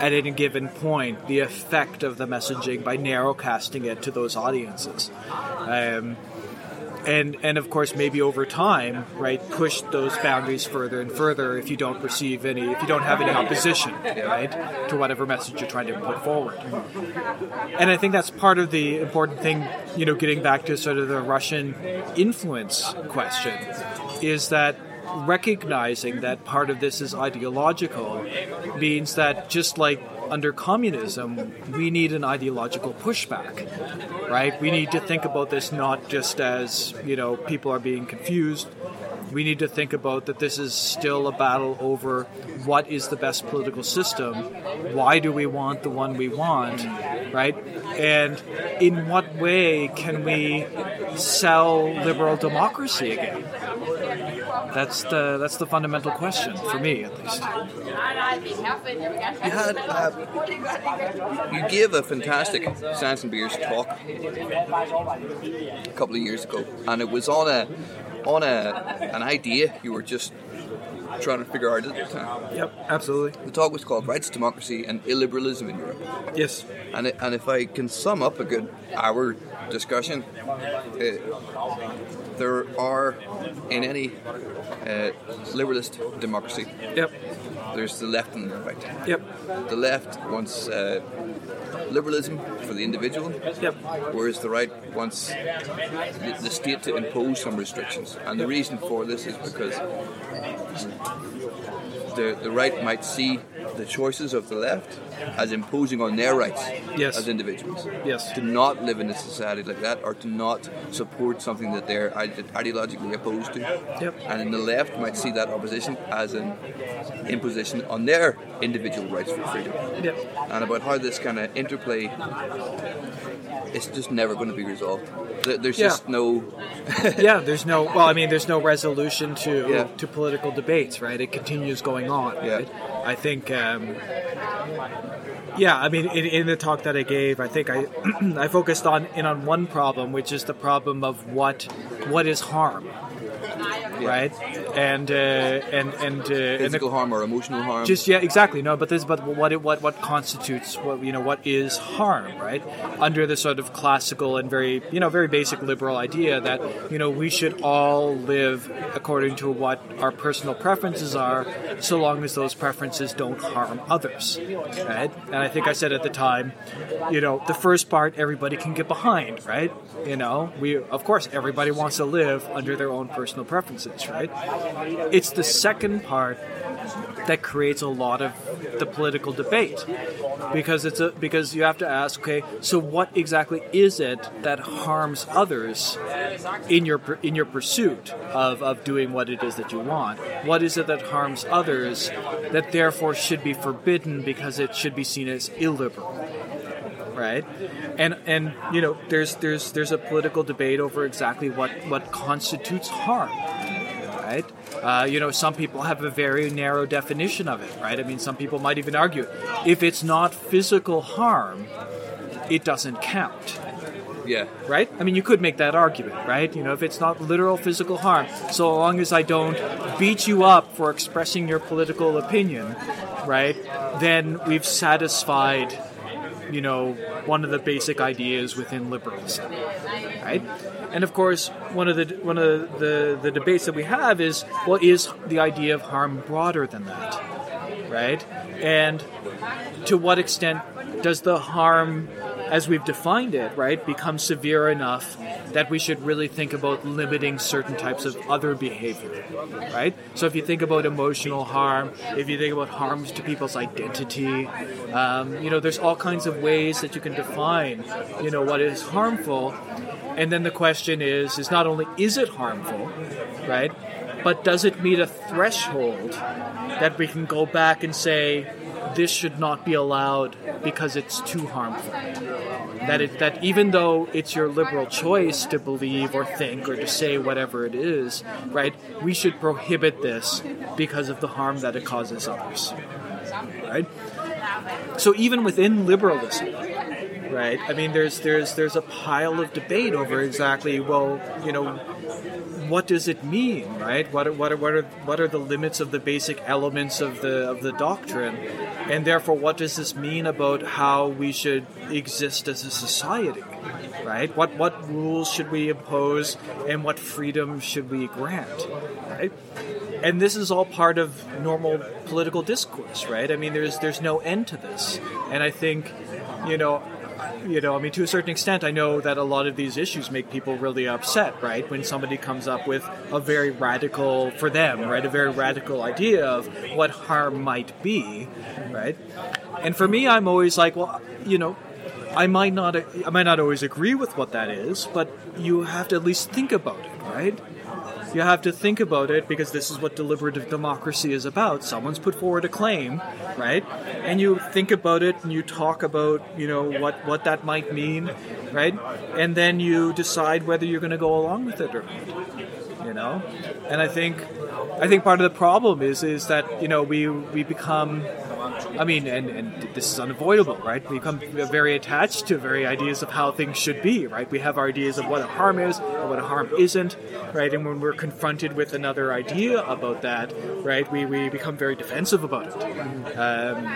B: at any given point the effect of the messaging by narrowcasting it to those audiences. Um, and and of course maybe over time right push those boundaries further and further if you don't receive any if you don't have any opposition right to whatever message you're trying to put forward and i think that's part of the important thing you know getting back to sort of the russian influence question is that recognizing that part of this is ideological means that just like under communism, we need an ideological pushback, right? We need to think about this not just as, you know, people are being confused. We need to think about that this is still a battle over what is the best political system, why do we want the one we want, right? And in what way can we sell liberal democracy again? That's the that's the fundamental question for me, at least.
A: You had uh, you gave a fantastic Science and Beers talk a couple of years ago, and it was on a on a an idea you were just trying to figure out at the time.
B: Yep, absolutely.
A: The talk was called Rights, Democracy, and Illiberalism in Europe.
B: Yes.
A: And, it, and if I can sum up a good hour discussion, it, there are in any uh, liberalist democracy.
B: Yep.
A: There's the left and the right.
B: Yep.
A: The left wants uh, liberalism for the individual.
B: Yep.
A: Whereas the right wants the, the state to impose some restrictions. And the reason for this is because the, the right might see the choices of the left as imposing on their rights
B: yes.
A: as individuals.
B: Yes.
A: To not live in a society like that or to not support something that they're ideologically opposed to.
B: Yep.
A: And then the left might see that opposition as an imposition on their individual rights for freedom.
B: Yep.
A: And about how this kind of interplay it's just never going to be resolved. There's yeah. just no. *laughs*
B: yeah, there's no. Well, I mean, there's no resolution to yeah. to political debates, right? It continues going on. Yeah. Right? I think. Um, yeah, I mean, in, in, the talk that I gave, I think I *clears throat* I focused on in on one problem, which is the problem of what what is harm, right? And uh, and and uh, and
A: Physical harm or emotional harm.
B: just yeah, exactly. No, but this, but what it, what what constitutes what you know what is harm, right? Under the sort of classical and very you know very basic liberal idea that you know we should all live according to what our personal preferences are, so long as those preferences don't harm others, right? And I think I said at the time, you know, the first part everybody can get behind, right? You know, we of course everybody wants to live under their own personal preferences, right? It's the second part that creates a lot of the political debate because it's a because you have to ask okay so what exactly is it that harms others in your in your pursuit of, of doing what it is that you want? What is it that harms others that therefore should be forbidden because it should be seen as illiberal right? And and you know there's there's there's a political debate over exactly what what constitutes harm right? Uh, you know, some people have a very narrow definition of it, right? I mean, some people might even argue if it's not physical harm, it doesn't count,
A: yeah.
B: right? I mean, you could make that argument, right? You know, if it's not literal physical harm, so long as I don't beat you up for expressing your political opinion, right, then we've satisfied, you know, one of the basic ideas within liberalism, right? And of course, one of the one of the, the debates that we have is, well, is the idea of harm broader than that, right? And to what extent does the harm, as we've defined it, right, become severe enough that we should really think about limiting certain types of other behavior, right? So if you think about emotional harm, if you think about harms to people's identity, um, you know, there's all kinds of ways that you can define, you know, what is harmful. And then the question is, is not only is it harmful, right, but does it meet a threshold that we can go back and say this should not be allowed because it's too harmful? That it, that even though it's your liberal choice to believe or think or to say whatever it is, right, we should prohibit this because of the harm that it causes others, right? So even within liberalism, right? I mean, there's there's there's a pile of debate over exactly well, you know, what does it mean, right? What are, what what are what are the limits of the basic elements of the of the doctrine, and therefore, what does this mean about how we should exist as a society, right? What what rules should we impose, and what freedom should we grant, right? And this is all part of normal political discourse, right? I mean, there's there's no end to this, and I think, you know, you know, I mean, to a certain extent, I know that a lot of these issues make people really upset, right? When somebody comes up with a very radical, for them, right, a very radical idea of what harm might be, right? And for me, I'm always like, well, you know, I might not, I might not always agree with what that is, but you have to at least think about it, right? You have to think about it because this is what deliberative democracy is about. Someone's put forward a claim, right? And you think about it and you talk about, you know, what, what that might mean, right? And then you decide whether you're going to go along with it or not. You know? And I think I think part of the problem is is that, you know, we we become I mean, and, and this is unavoidable, right? We become very attached to very ideas of how things should be, right? We have our ideas of what a harm is and what a harm isn't, right? And when we're confronted with another idea about that, right, we, we become very defensive about it. Um,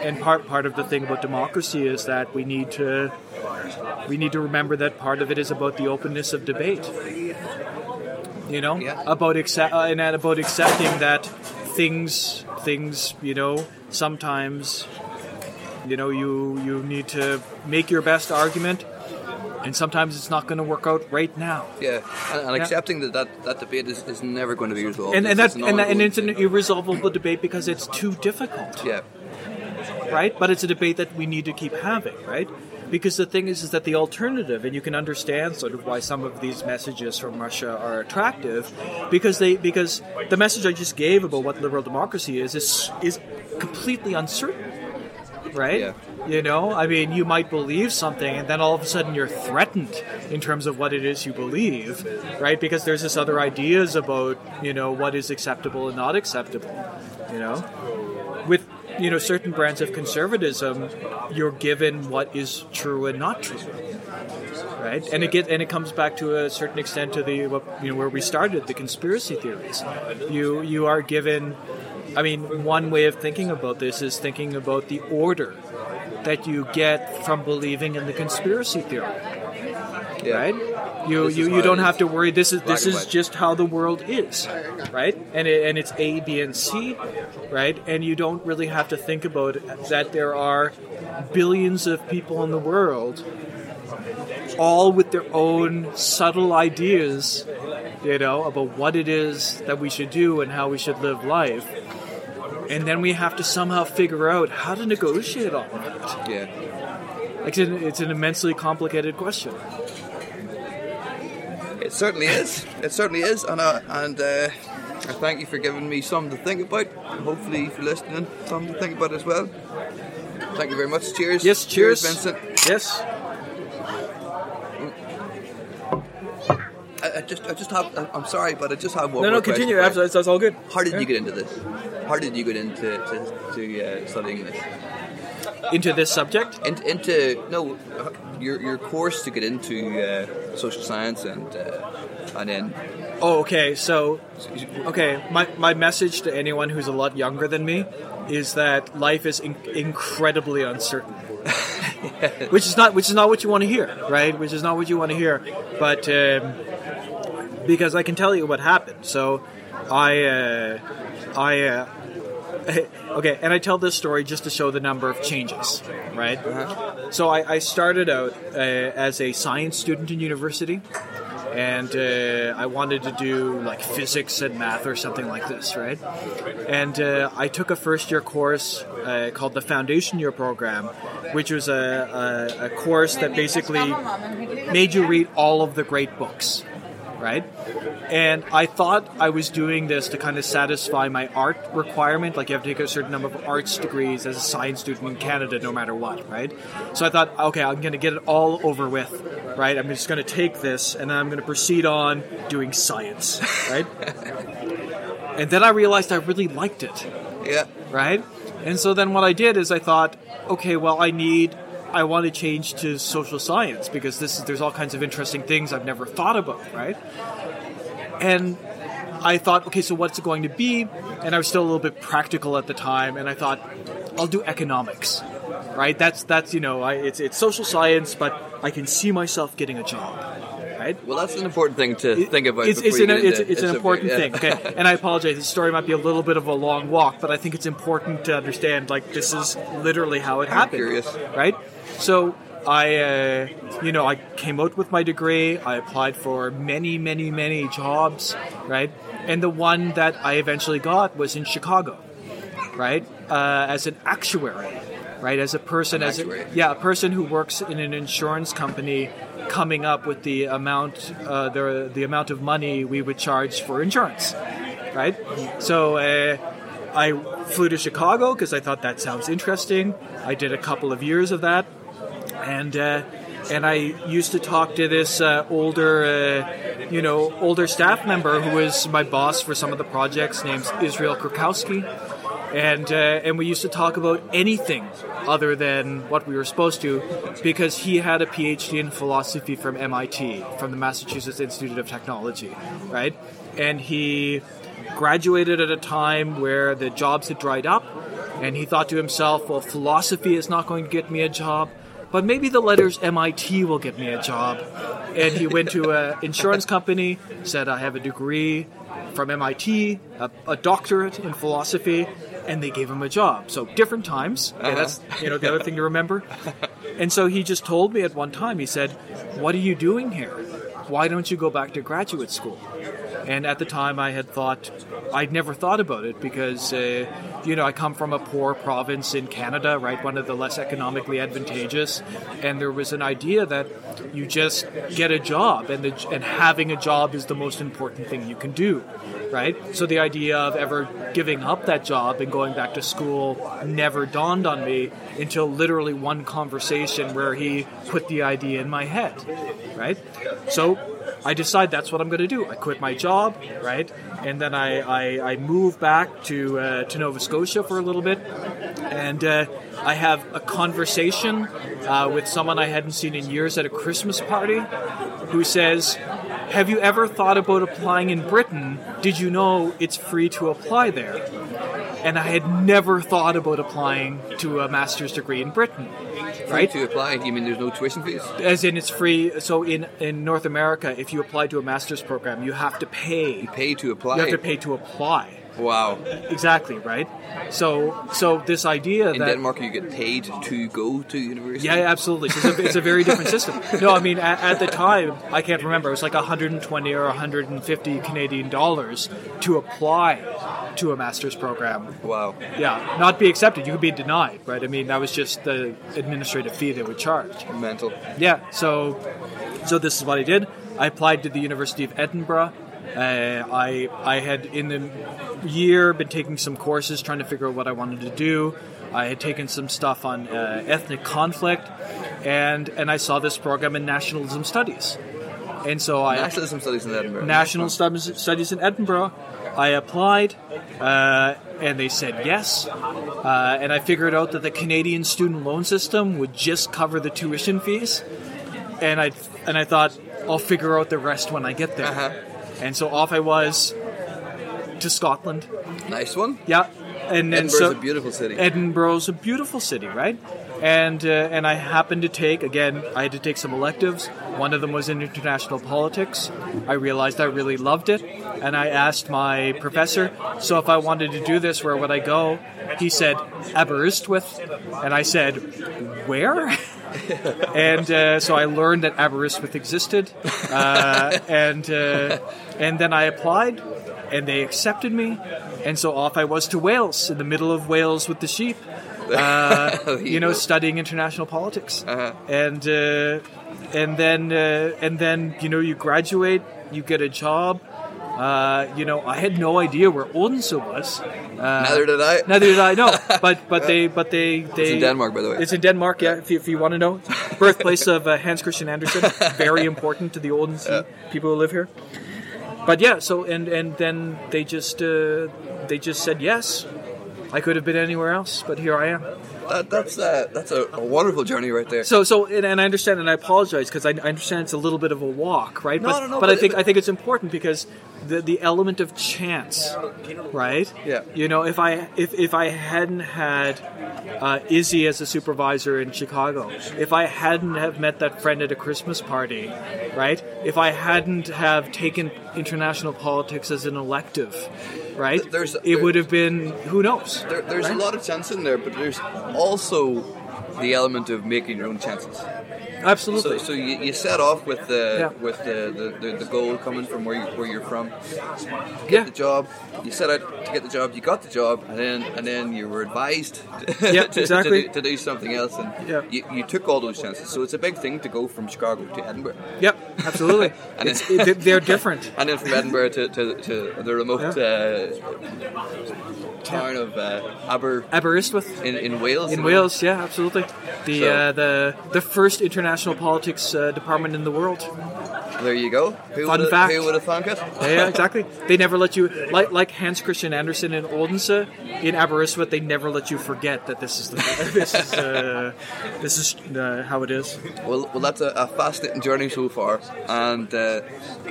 B: and part part of the thing about democracy is that we need to we need to remember that part of it is about the openness of debate. You know,
A: Yeah.
B: about accept uh, and about accepting that things things you know sometimes you know you you need to make your best argument and sometimes it's not going to work out right now.
A: Yeah, and, and
B: Yeah.
A: accepting that, that that debate is, is never going to be resolved.
B: and, and
A: It's-
B: that's and, that, and it's an irresolvable debate because it's too difficult.
A: Yeah,
B: right? But it's a debate that we need to keep having right? Because the thing is is that the alternative and you can understand sort of why some of these messages from Russia are attractive because they because the message I just gave about what liberal democracy is is is completely uncertain right?
A: Yeah.
B: you know I mean you might believe something and then all of a sudden you're threatened in terms of what it is you believe right? Because there's this other ideas about you know what is acceptable and not acceptable you know? With you know certain brands of conservatism you're given what is true and not true right? And it get and it comes back to a certain extent to the what, you know where we started the conspiracy theories. You you are given, I mean, one way of thinking about this is thinking about the order that you get from believing in the conspiracy theory,
A: Yeah.
B: right? You
A: This
B: you, you don't have to worry. This is this is just how the world is, right? And it, and it's A, B, and C, right? And you don't really have to think about that there are billions of people in the world, all with their own subtle ideas, you know, about what it is that we should do and how we should live life. And then we have to somehow figure out how to negotiate all of it.
A: Yeah.
B: It's an, it's an immensely complicated question.
A: It certainly is. It certainly is, and uh, and uh, I thank you for giving me something to think about. and Hopefully, if you're listening, something to think about as well. Thank you very much. Cheers.
B: Yes, cheers.
A: Vincent.
B: Yes.
A: I, I just, I just have. I- I'm sorry, but I just have one.
B: No,
A: more
B: no, continue.
A: question for you.
B: Absolutely, that's all good.
A: How did you get into this? How did you get into to, to uh, studying this?
B: into this subject?
A: In, into no, uh, your your course to get into uh, social science and uh, and then
B: Oh, okay. So, okay, my, my message to anyone who's a lot younger than me is that life is in- incredibly uncertain. *laughs* which is not which is not what you want to hear, right? Which is not what you want to hear. But um, because I can tell you what happened. So, I uh, I uh, *laughs* okay, and I tell this story just to show the number of changes, right? So I, I started out uh, as a science student in university, and uh, I wanted to do like physics and math or something like this, right? And uh, I took a first year course uh, called the Foundation Year Program, which was a, a, a course that basically made you read all of the great books, right? And I thought I was doing this to kind of satisfy my art requirement. Like you have to take a certain number of arts degrees as a science student in Canada, no matter what, right? So I thought, okay, I'm going to get it all over with, right? I'm just going to take this and then I'm going to proceed on doing science, *laughs* right? and then I realized I really liked it
A: yeah,
B: right? And so then what I did is I thought, okay, well, I need, I want to change to social science because this is, there's all kinds of interesting things I've never thought about, right? And I thought, okay, so what's it going to be? And I was still a little bit practical at the time, and I thought, I'll do economics, right? That's that's you know, I, it's it's social science, but I can see myself getting a job, right?
A: well, that's an important thing to think about.
B: It's, it's an, it's, it's an important
A: subject,
B: thing. Okay, *laughs* and I apologize. The story might be a little bit of a long walk, but I think it's important to understand. Like this is literally how it happened.
A: curious.
B: right? So I, uh, you know, I came out with my degree. I applied for many, many, many jobs, right? And the one that I eventually got was in Chicago, right? Uh, as an actuary, right? As a person,
A: An
B: as a, yeah, a person who works in an insurance company, coming up with the amount, uh, the the amount of money we would charge for insurance, right? So. Uh, I flew to Chicago because I thought that sounds interesting. I did a couple of years of that, and uh, and I used to talk to this uh, older, uh, you know, older staff member who was my boss for some of the projects, named Israel Krakowski, and uh, and we used to talk about anything other than what we were supposed to, because he had a PhD in philosophy from MIT, from the Massachusetts Institute of Technology, right, and he graduated at a time where the jobs had dried up, and he thought to himself, well, philosophy is not going to get me a job, but maybe the letters MIT will get me a job. And he went to an insurance company, said, I have a degree from MIT, a, a doctorate in philosophy, and they gave him a job. So different times. Okay, uh-huh. that's you know the other thing to remember. And so he just told me at one time, he said, What are you doing here? Why don't you go back to graduate school? And at the time, I had thought, I'd never thought about it because, uh, you know, I come from a poor province in Canada, right? One of the less economically advantageous. And there was an idea that you just get a job, and, the, and having a job is the most important thing you can do, right? So the idea of ever giving up that job and going back to school never dawned on me until literally one conversation where he put the idea in my head, right? So I decide that's what I'm going to do. I quit my job, right, and then I I, I move back to uh, to Nova Scotia for a little bit, and uh, I have a conversation uh, with someone I hadn't seen in years at a Christmas party, who says, "Have you ever thought about applying in Britain? Did you know it's free to apply there?" And I had never thought about applying to a master's degree in Britain right?
A: To apply, you mean there's no tuition fees?
B: As in, it's free. So in in North America, if you apply to a master's program, you have to pay.
A: You pay to apply.
B: You have to pay to apply.
A: Wow.
B: Exactly right. So so this idea
A: in
B: that
A: Denmark you get paid to go to university.
B: yeah, absolutely. So it's, a, it's a very different system. No, I mean at, at the time I can't remember. It was like 120 or 150 Canadian dollars to apply to a master's program.
A: Wow.
B: Yeah, not be accepted. You could be denied, right? I mean that was just the administrative fee they would charge.
A: Mental.
B: Yeah, so so this is what I did. I applied to the University of Edinburgh. Uh, I I had in the year been taking some courses trying to figure out what I wanted to do. I had taken some stuff on uh, ethnic conflict, and and I saw this program in nationalism studies, and so I
A: Nationalism studies in Edinburgh.
B: national studies studies in Edinburgh. I applied, uh, and they said yes. Uh, and I figured out that the Canadian student loan system would just cover the tuition fees, and I and I thought I'll figure out the rest when I get there.
A: Uh-huh.
B: And so off I was to Scotland.
A: Nice one.
B: Yeah, and then
A: Edinburgh's
B: so
A: a beautiful city.
B: Edinburgh's a beautiful city, right? And uh, and I happened to take again. I had to take some electives. One of them was in international politics. I realized I really loved it, and I asked my professor. So if I wanted to do this, where would I go? He said Aberystwyth, and I said, where? *laughs* *laughs* and uh, so I learned that Aberystwyth existed, uh, and uh, and then I applied, and they accepted me, and so off I was to Wales, in the middle of Wales with the sheep, *laughs* uh, you know, studying international politics,
A: Uh-huh.
B: and uh, and then uh, and then you know you graduate, you get a job. Uh, you know, I had no idea where Odense was. Uh,
A: Neither did I.
B: Neither did I know. *laughs* But but they but they they
A: It's in Denmark, by the way.
B: It's in Denmark, yeah. If you, if you want to know, birthplace of uh, Hans Christian Andersen, *laughs* very important to the Odense people who live here. But yeah, so and and then they just uh, they just said yes. I could have been anywhere else, but here I am.
A: That, that's uh, that's a, a wonderful journey right there.
B: So so and, and I understand and I apologize because I, I understand it's a little bit of a walk, right?
A: No,
B: but
A: no, no,
B: but I
A: but-
B: think I think it's important because the the element of chance, right?
A: Yeah.
B: You know, if I if if I hadn't had uh, Izzy as a supervisor in Chicago, if I hadn't have met that friend at a Christmas party, right? If I hadn't have taken international politics as an elective, right?
A: There's-
B: it would have been who knows.
A: There, there's
B: right?
A: a lot of chance in there, but there's also the element of making your own chances.
B: Absolutely.
A: So, so you, you set off with the
B: Yeah.
A: with the, the, the, the goal coming from where you, where you're from.
B: yeah.
A: The job. You set out to get the job. You got the job, and then and then you were advised *laughs*
B: Yeah,
A: to,
B: exactly.
A: to, do, to do something else, and
B: Yeah.
A: you, you took all those chances. So it's a big thing to go from Chicago to Edinburgh,
B: Yep, absolutely. *laughs*
A: And
B: it's,
A: then-
B: it, they're different. *laughs*
A: and then from Edinburgh to, to, to the remote
B: Yeah.
A: uh, town of uh, Aber
B: Aberystwyth
A: in, in Wales.
B: in Wales, yeah, absolutely. The
A: So-
B: uh, the the first international politics uh, department in the world.
A: There you go. Who
B: Fun fact.
A: Who would have thunk it?
B: Yeah, exactly. They never let you like like Hans Christian Andersen in Odense in Aberystwyth. They never let you forget that this is the *laughs* this is uh, this is uh, how it is.
A: Well, well, that's a, a fascinating journey so far, and uh,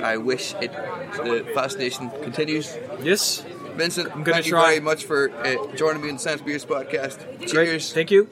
A: I wish it the fascination continues.
B: Yes,
A: Vincent,
B: I'm gonna
A: thank you
B: try.
A: very much for uh, joining me in the Science Beers podcast.
B: great.
A: Cheers.
B: Thank you.